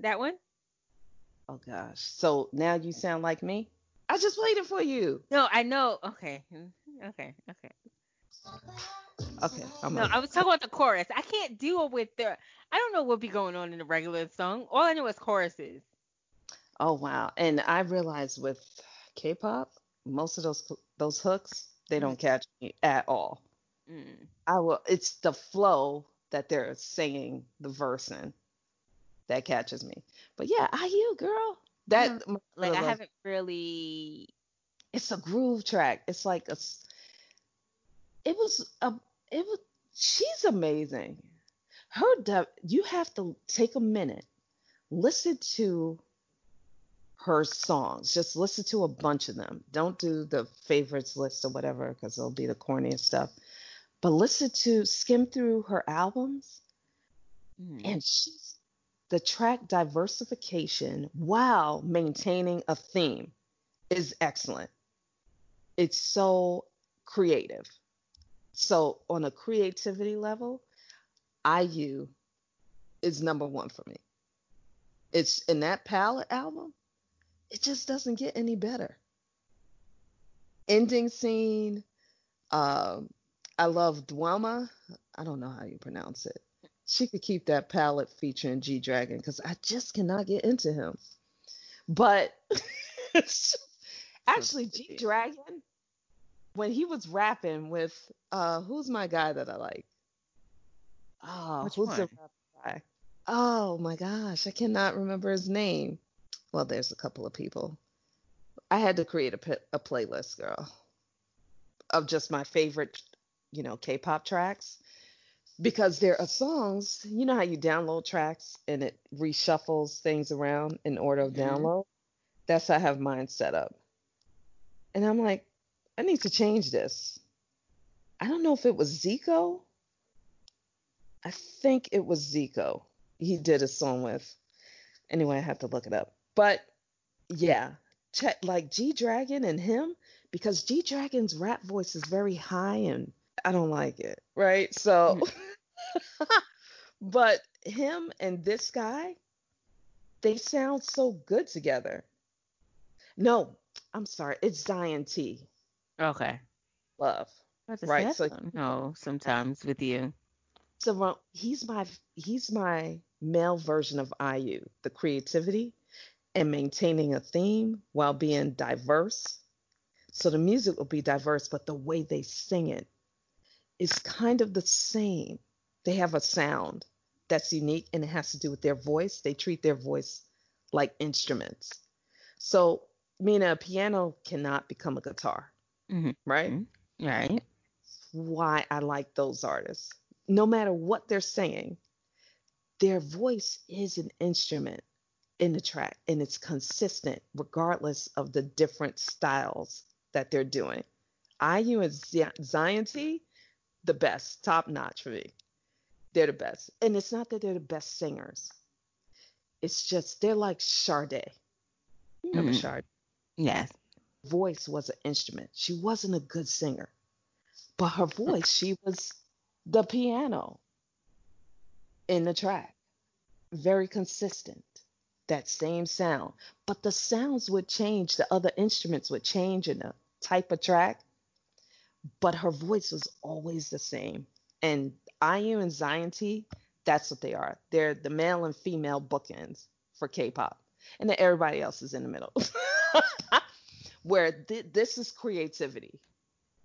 Speaker 1: That one?
Speaker 2: Oh gosh. So now you sound like me? I just waited for you.
Speaker 1: No, I know. Okay. Okay. Okay.
Speaker 2: Okay. I'm
Speaker 1: No,
Speaker 2: gonna-
Speaker 1: I was talking about the chorus. I can't deal with the. I don't know what be going on in the regular song. All I know is choruses.
Speaker 2: Oh wow. And I realized with K-pop, most of those those hooks, they don't catch me at all.
Speaker 1: Mm.
Speaker 2: I will it's the flow that they're singing the verse in that catches me. But yeah, IU girl. That
Speaker 1: Like I haven't really.
Speaker 2: it's a groove track. It's like a it was a it was she's amazing. Her de- you have to take a minute, listen to her songs. Just listen to a bunch of them. Don't do the favorites list or whatever because it'll be the corniest stuff. But listen to skim through her albums
Speaker 1: Mm.
Speaker 2: and she's the track diversification while maintaining a theme is excellent. It's so creative. So on a creativity level, IU is number one for me. It's in that palette album, it just doesn't get any better. Ending scene, um, I love Dwelma. I don't know how you pronounce it she could keep that palette featuring G Dragon because I just cannot get into him. But [laughs] actually, G Dragon, when he was rapping with uh who's my guy that I like? Oh,
Speaker 1: Which
Speaker 2: who's the
Speaker 1: one?
Speaker 2: rap guy? Oh my gosh, I cannot remember his name. Well, there's a couple of people. I had to create a playlist, girl, of just my favorite, you know, K-pop tracks because there are songs, you know how you download tracks and it reshuffles things around in order of
Speaker 1: Mhm.
Speaker 2: download? That's how I have mine set up. And I'm like, I need to change this. I don't know if it was Zico. I think it was Zico. He did a song with. Anyway, I have to look it up. But yeah, check like G Dragon and him because G Dragon's rap voice is very high and I don't like it, right? So, [laughs] but him and this guy, they sound so good together. No, I'm sorry, it's Zion T.
Speaker 1: Okay.
Speaker 2: Love. Right, so-
Speaker 1: I sometimes with you.
Speaker 2: So uh, he's my he's my male version of IU, the creativity and maintaining a theme while being diverse. So the music will be diverse, but the way they sing it is kind of the same. They have a sound that's unique and it has to do with their voice. They treat their voice like instruments. So, meaning a piano cannot become a guitar,
Speaker 1: Mhm.
Speaker 2: right?
Speaker 1: Mhm. Right.
Speaker 2: why I like those artists. No matter what they're saying, their voice is an instrument in the track and it's consistent regardless of the different styles that they're doing. IU and Z- Zion T, the best, top notch for me. They're the best. And it's not that they're the best singers. It's just they're like Sade. You remember
Speaker 1: Mhm.
Speaker 2: Sade?
Speaker 1: Yes.
Speaker 2: voice was an instrument. She wasn't a good singer, but her voice, she was the piano in the track. Very consistent, that same sound. But the sounds would change, the other instruments would change in the type of track, but her voice was always the same. And IU and Zion T, that's what they are. They're the male and female bookends for K-pop, and then everybody else is in the middle. [laughs] Where th- this is creativity.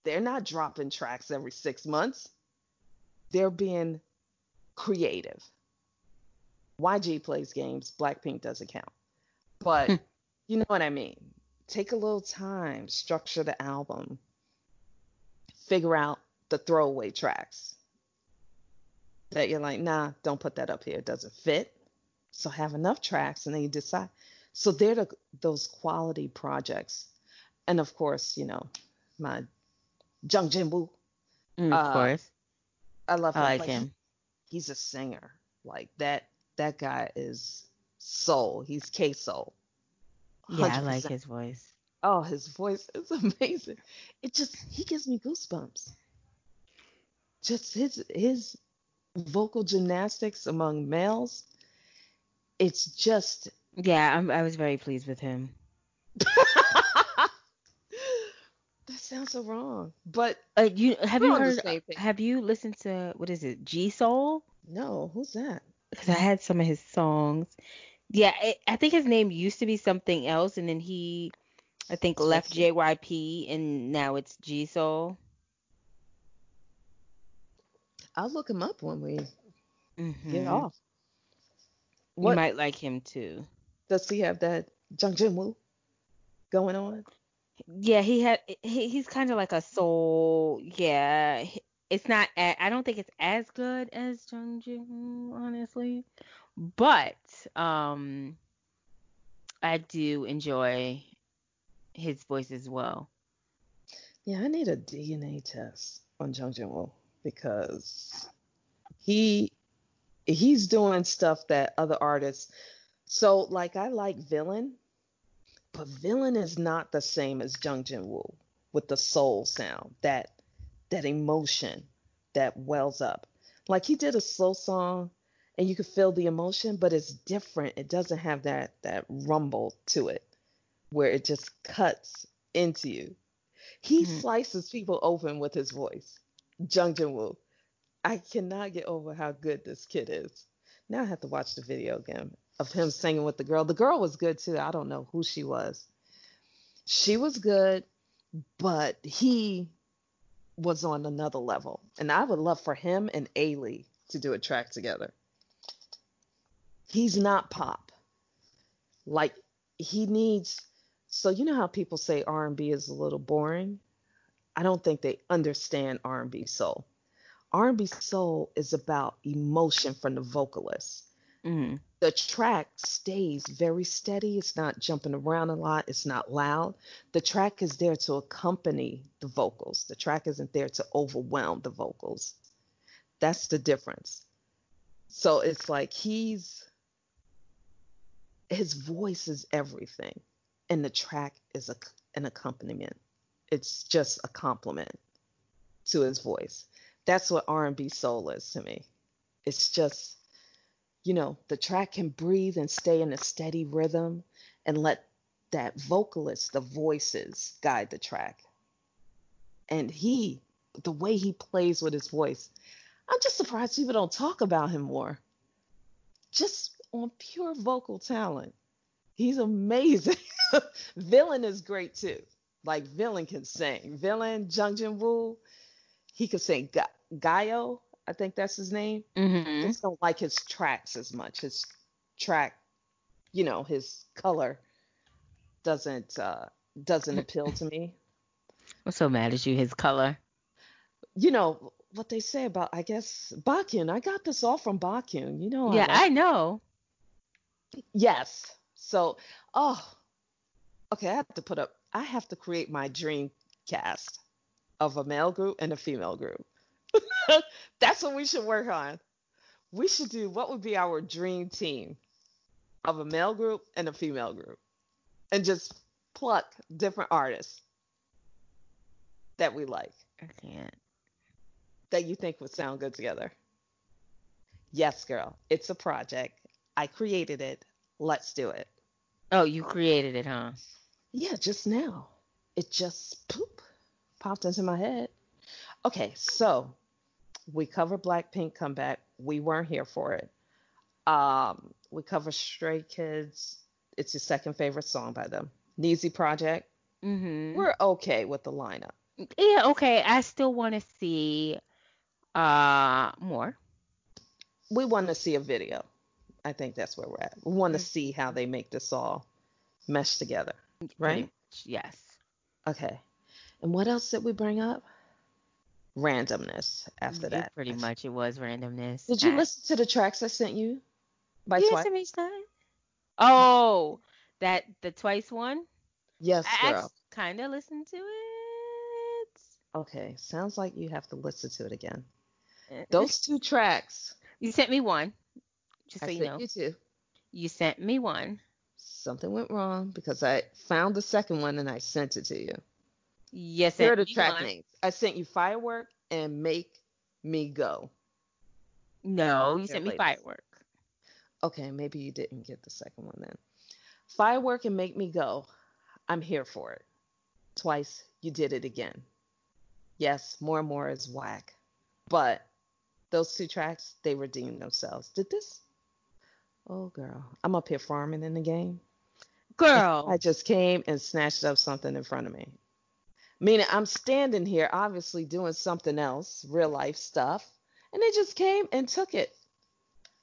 Speaker 2: They're not dropping tracks every six months. They're being creative. YG plays games. Blackpink doesn't count. But [laughs] you know what I mean. Take a little time, structure the album, figure out the throwaway tracks that you're like, nah, don't put that up here. It doesn't fit. So have enough tracks and then you decide. So they're the, those quality projects. And of course, you know, my Jung Jinwoo,
Speaker 1: Mm,
Speaker 2: Uh,
Speaker 1: of course.
Speaker 2: I love
Speaker 1: I
Speaker 2: him.
Speaker 1: like
Speaker 2: Like,
Speaker 1: him.
Speaker 2: He's a singer. Like that. That guy is soul. He's K soul.
Speaker 1: Yeah, I like his voice.
Speaker 2: Oh, his voice is [laughs] amazing. It just he gives me goosebumps. Just his his vocal gymnastics among males. It's just
Speaker 1: Yeah, I'm, I was very pleased with him. [laughs]
Speaker 2: that sounds so wrong. But
Speaker 1: Uh, you have you heard? Have you listened to what is it? G Soul?
Speaker 2: no, who's that?
Speaker 1: Because I had some of his songs. Yeah, it, I think his name used to be something else, and then he, I think, left JYP, and now it's G Soul.
Speaker 2: I'll look him up when we
Speaker 1: Mm-hmm.
Speaker 2: get off.
Speaker 1: You might like him too.
Speaker 2: does he have that Jung Jin Woo going on?
Speaker 1: Yeah, he had. He, he's kind of like a soul. Yeah, it's not. I don't think it's as good as Jung Jin, Woo, honestly, but um, I do enjoy his voice as well.
Speaker 2: Yeah, I need a DNA test on Jung Jin Woo because he he's doing stuff that other artists. So like I like Villain, but Villain is not the same as Jung Jin Woo with the soul sound, that that emotion that wells up. Like he did a slow song and you could feel the emotion, but it's different. It doesn't have that that rumble to it where it just cuts into you. He
Speaker 1: Mhm.
Speaker 2: slices people open with his voice. Jung Jin Woo. I cannot get over how good this kid is. Now I have to watch the video again of him singing with the girl. The girl was good too. I don't know who she was. She was good, but he was on another level. And I would love for him and Ailee to do a track together. He's not pop. Like he needs so you know how people say R&B is a little boring? I don't think they understand R&B soul. R&B soul is about emotion from the vocalist.
Speaker 1: hmm
Speaker 2: The track stays very steady. It's not jumping around a lot. It's not loud. The track is there to accompany the vocals. The track isn't there to overwhelm the vocals. That's the difference. So it's like he's his voice is everything and the track is a, an accompaniment. It's just a compliment to his voice. That's what R&B soul is to me. It's just you know, the track can breathe and stay in a steady rhythm and let that vocalist, the voices, guide the track. And he, the way he plays with his voice, I'm just surprised people don't talk about him more. Just on pure vocal talent. He's amazing. [laughs] Villain is great too. Like Villain can sing. Villain, Jung Jin Woo, he could sing. Ga- Gaio, I think that's his name
Speaker 1: hmm
Speaker 2: just don't like his tracks as much. His track, you know, his color doesn't uh doesn't appeal to me. [laughs]
Speaker 1: I'm so mad at you. His color.
Speaker 2: You know what they say about I guess Baekhyun. I got this all from Baekhyun. You know,
Speaker 1: Yeah,
Speaker 2: like-
Speaker 1: I know.
Speaker 2: yes. So, oh, okay. I have to put up. I have to create my dream cast of a male group and a female group. [laughs] That's what we should work on. We should do what would be our dream team of a male group and a female group and just pluck different artists that we like
Speaker 1: I can't.
Speaker 2: that you think would sound good together. Yes, girl. It's a project. I created it. Let's do it.
Speaker 1: Oh, you created it, huh?
Speaker 2: Yeah, just now. It just poop popped into my head. Okay, so we cover Blackpink comeback. We weren't here for it. Um, we cover Stray Kids. It's your second favorite song by them. Nizi Project.
Speaker 1: Mm-hmm.
Speaker 2: We're okay with the lineup.
Speaker 1: Yeah, okay. I still want to see uh more.
Speaker 2: We want to see a video. I think that's where we're at. We want to
Speaker 1: Mm.
Speaker 2: see how they make this all mesh together. Right?
Speaker 1: Yes.
Speaker 2: Okay. And what else did we bring up? Randomness after
Speaker 1: mm,
Speaker 2: that.
Speaker 1: pretty much it was randomness.
Speaker 2: Did you listen to the tracks I sent you by
Speaker 1: you
Speaker 2: Twice?
Speaker 1: each time? Oh, that the twice one?
Speaker 2: Yes,
Speaker 1: I
Speaker 2: girl.
Speaker 1: kind of listened to it.
Speaker 2: Okay, sounds like you have to listen to it again. Eh, eh. Those two tracks.
Speaker 1: You sent me one. Just so
Speaker 2: I
Speaker 1: you know.
Speaker 2: you two.
Speaker 1: You sent me one.
Speaker 2: Something went wrong because I found the second one and I sent it to you.
Speaker 1: Yes,
Speaker 2: Here are the track names. I sent you Firework and Make Me Go.
Speaker 1: No, you
Speaker 2: They're
Speaker 1: sent me
Speaker 2: latest.
Speaker 1: firework.
Speaker 2: Okay, maybe you didn't get the second one then. Firework and Make Me Go. I'm here for it. Twice, you did it again. Yes, more and more is whack. But those two tracks, they redeemed themselves. Did this? Oh, girl. I'm up here farming in the game.
Speaker 1: Girl.
Speaker 2: I just came and snatched up something in front of me. Meaning, I'm standing here, obviously doing something else, real life stuff, and they just came and took it.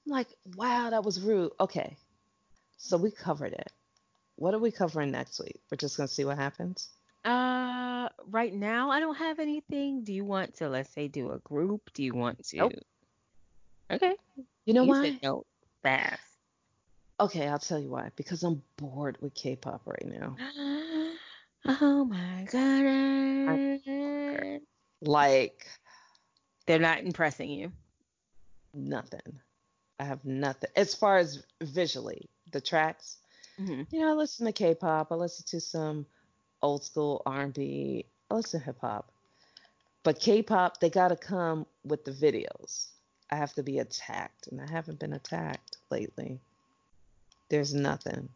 Speaker 2: I'm like, wow, that was rude. Okay, so we covered it. What are we covering next week? We're just gonna see what happens.
Speaker 1: Uh, right now I don't have anything. Do you want to, let's say, do a group? Do you want to?
Speaker 2: Nope.
Speaker 1: Okay.
Speaker 2: You know
Speaker 1: you
Speaker 2: why?
Speaker 1: said no fast.
Speaker 2: Okay, I'll tell you why. Because I'm bored with K-pop right now. [gasps]
Speaker 1: Oh my god.
Speaker 2: Like
Speaker 1: They're not impressing you.
Speaker 2: nothing. I have nothing as far as visually the tracks.
Speaker 1: hmm
Speaker 2: You know, I listen to K-pop. I listen to some old school R&B. I listen to hip hop. But K-pop, they got to come with the videos. I have to be attacked, and I haven't been attacked lately. There's nothing.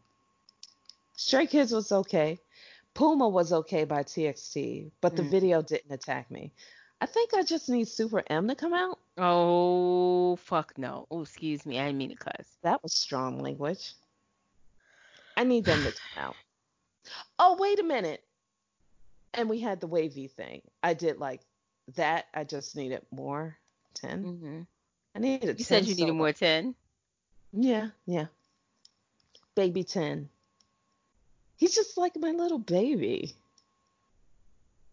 Speaker 2: Stray Kids was okay. Puma was okay by TXT, but the
Speaker 1: Mm.
Speaker 2: video didn't attack me. I think I just need Super M to come out.
Speaker 1: Oh fuck no. Oh, excuse me. I didn't mean to cuss.
Speaker 2: That was strong language. I need them to come out. [sighs] Oh, wait a minute. And we had the wavy thing. I did like that. I just needed more. 10.
Speaker 1: hmm
Speaker 2: I needed
Speaker 1: You
Speaker 2: 10
Speaker 1: said you
Speaker 2: so
Speaker 1: needed more ten.
Speaker 2: Yeah, yeah. Baby 10. He's just like my little baby.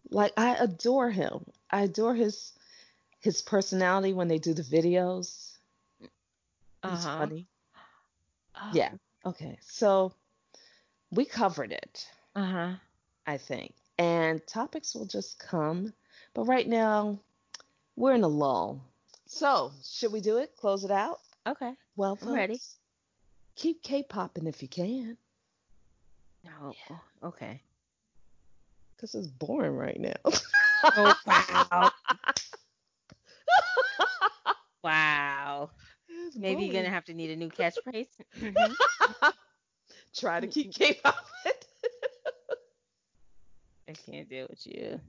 Speaker 2: Like I adore him. I adore his his personality when they do the videos. He's
Speaker 1: Uh-huh.
Speaker 2: funny.
Speaker 1: Oh.
Speaker 2: Yeah. Okay. So we covered it.
Speaker 1: Uh-huh.
Speaker 2: I think. And topics will just come. But right now, we're in a lull. So, should we do it? Close it out?
Speaker 1: Okay.
Speaker 2: Well,
Speaker 1: I'm ready.
Speaker 2: Folks, Keep K-popping if you can, oh,
Speaker 1: No. Oh, okay.
Speaker 2: because it's boring right now. [laughs]
Speaker 1: Oh wow. [laughs] wow. Maybe you're gonna have to need a new catchphrase. [laughs]
Speaker 2: Try to keep mm-hmm. K-popping.
Speaker 1: I can't deal with you.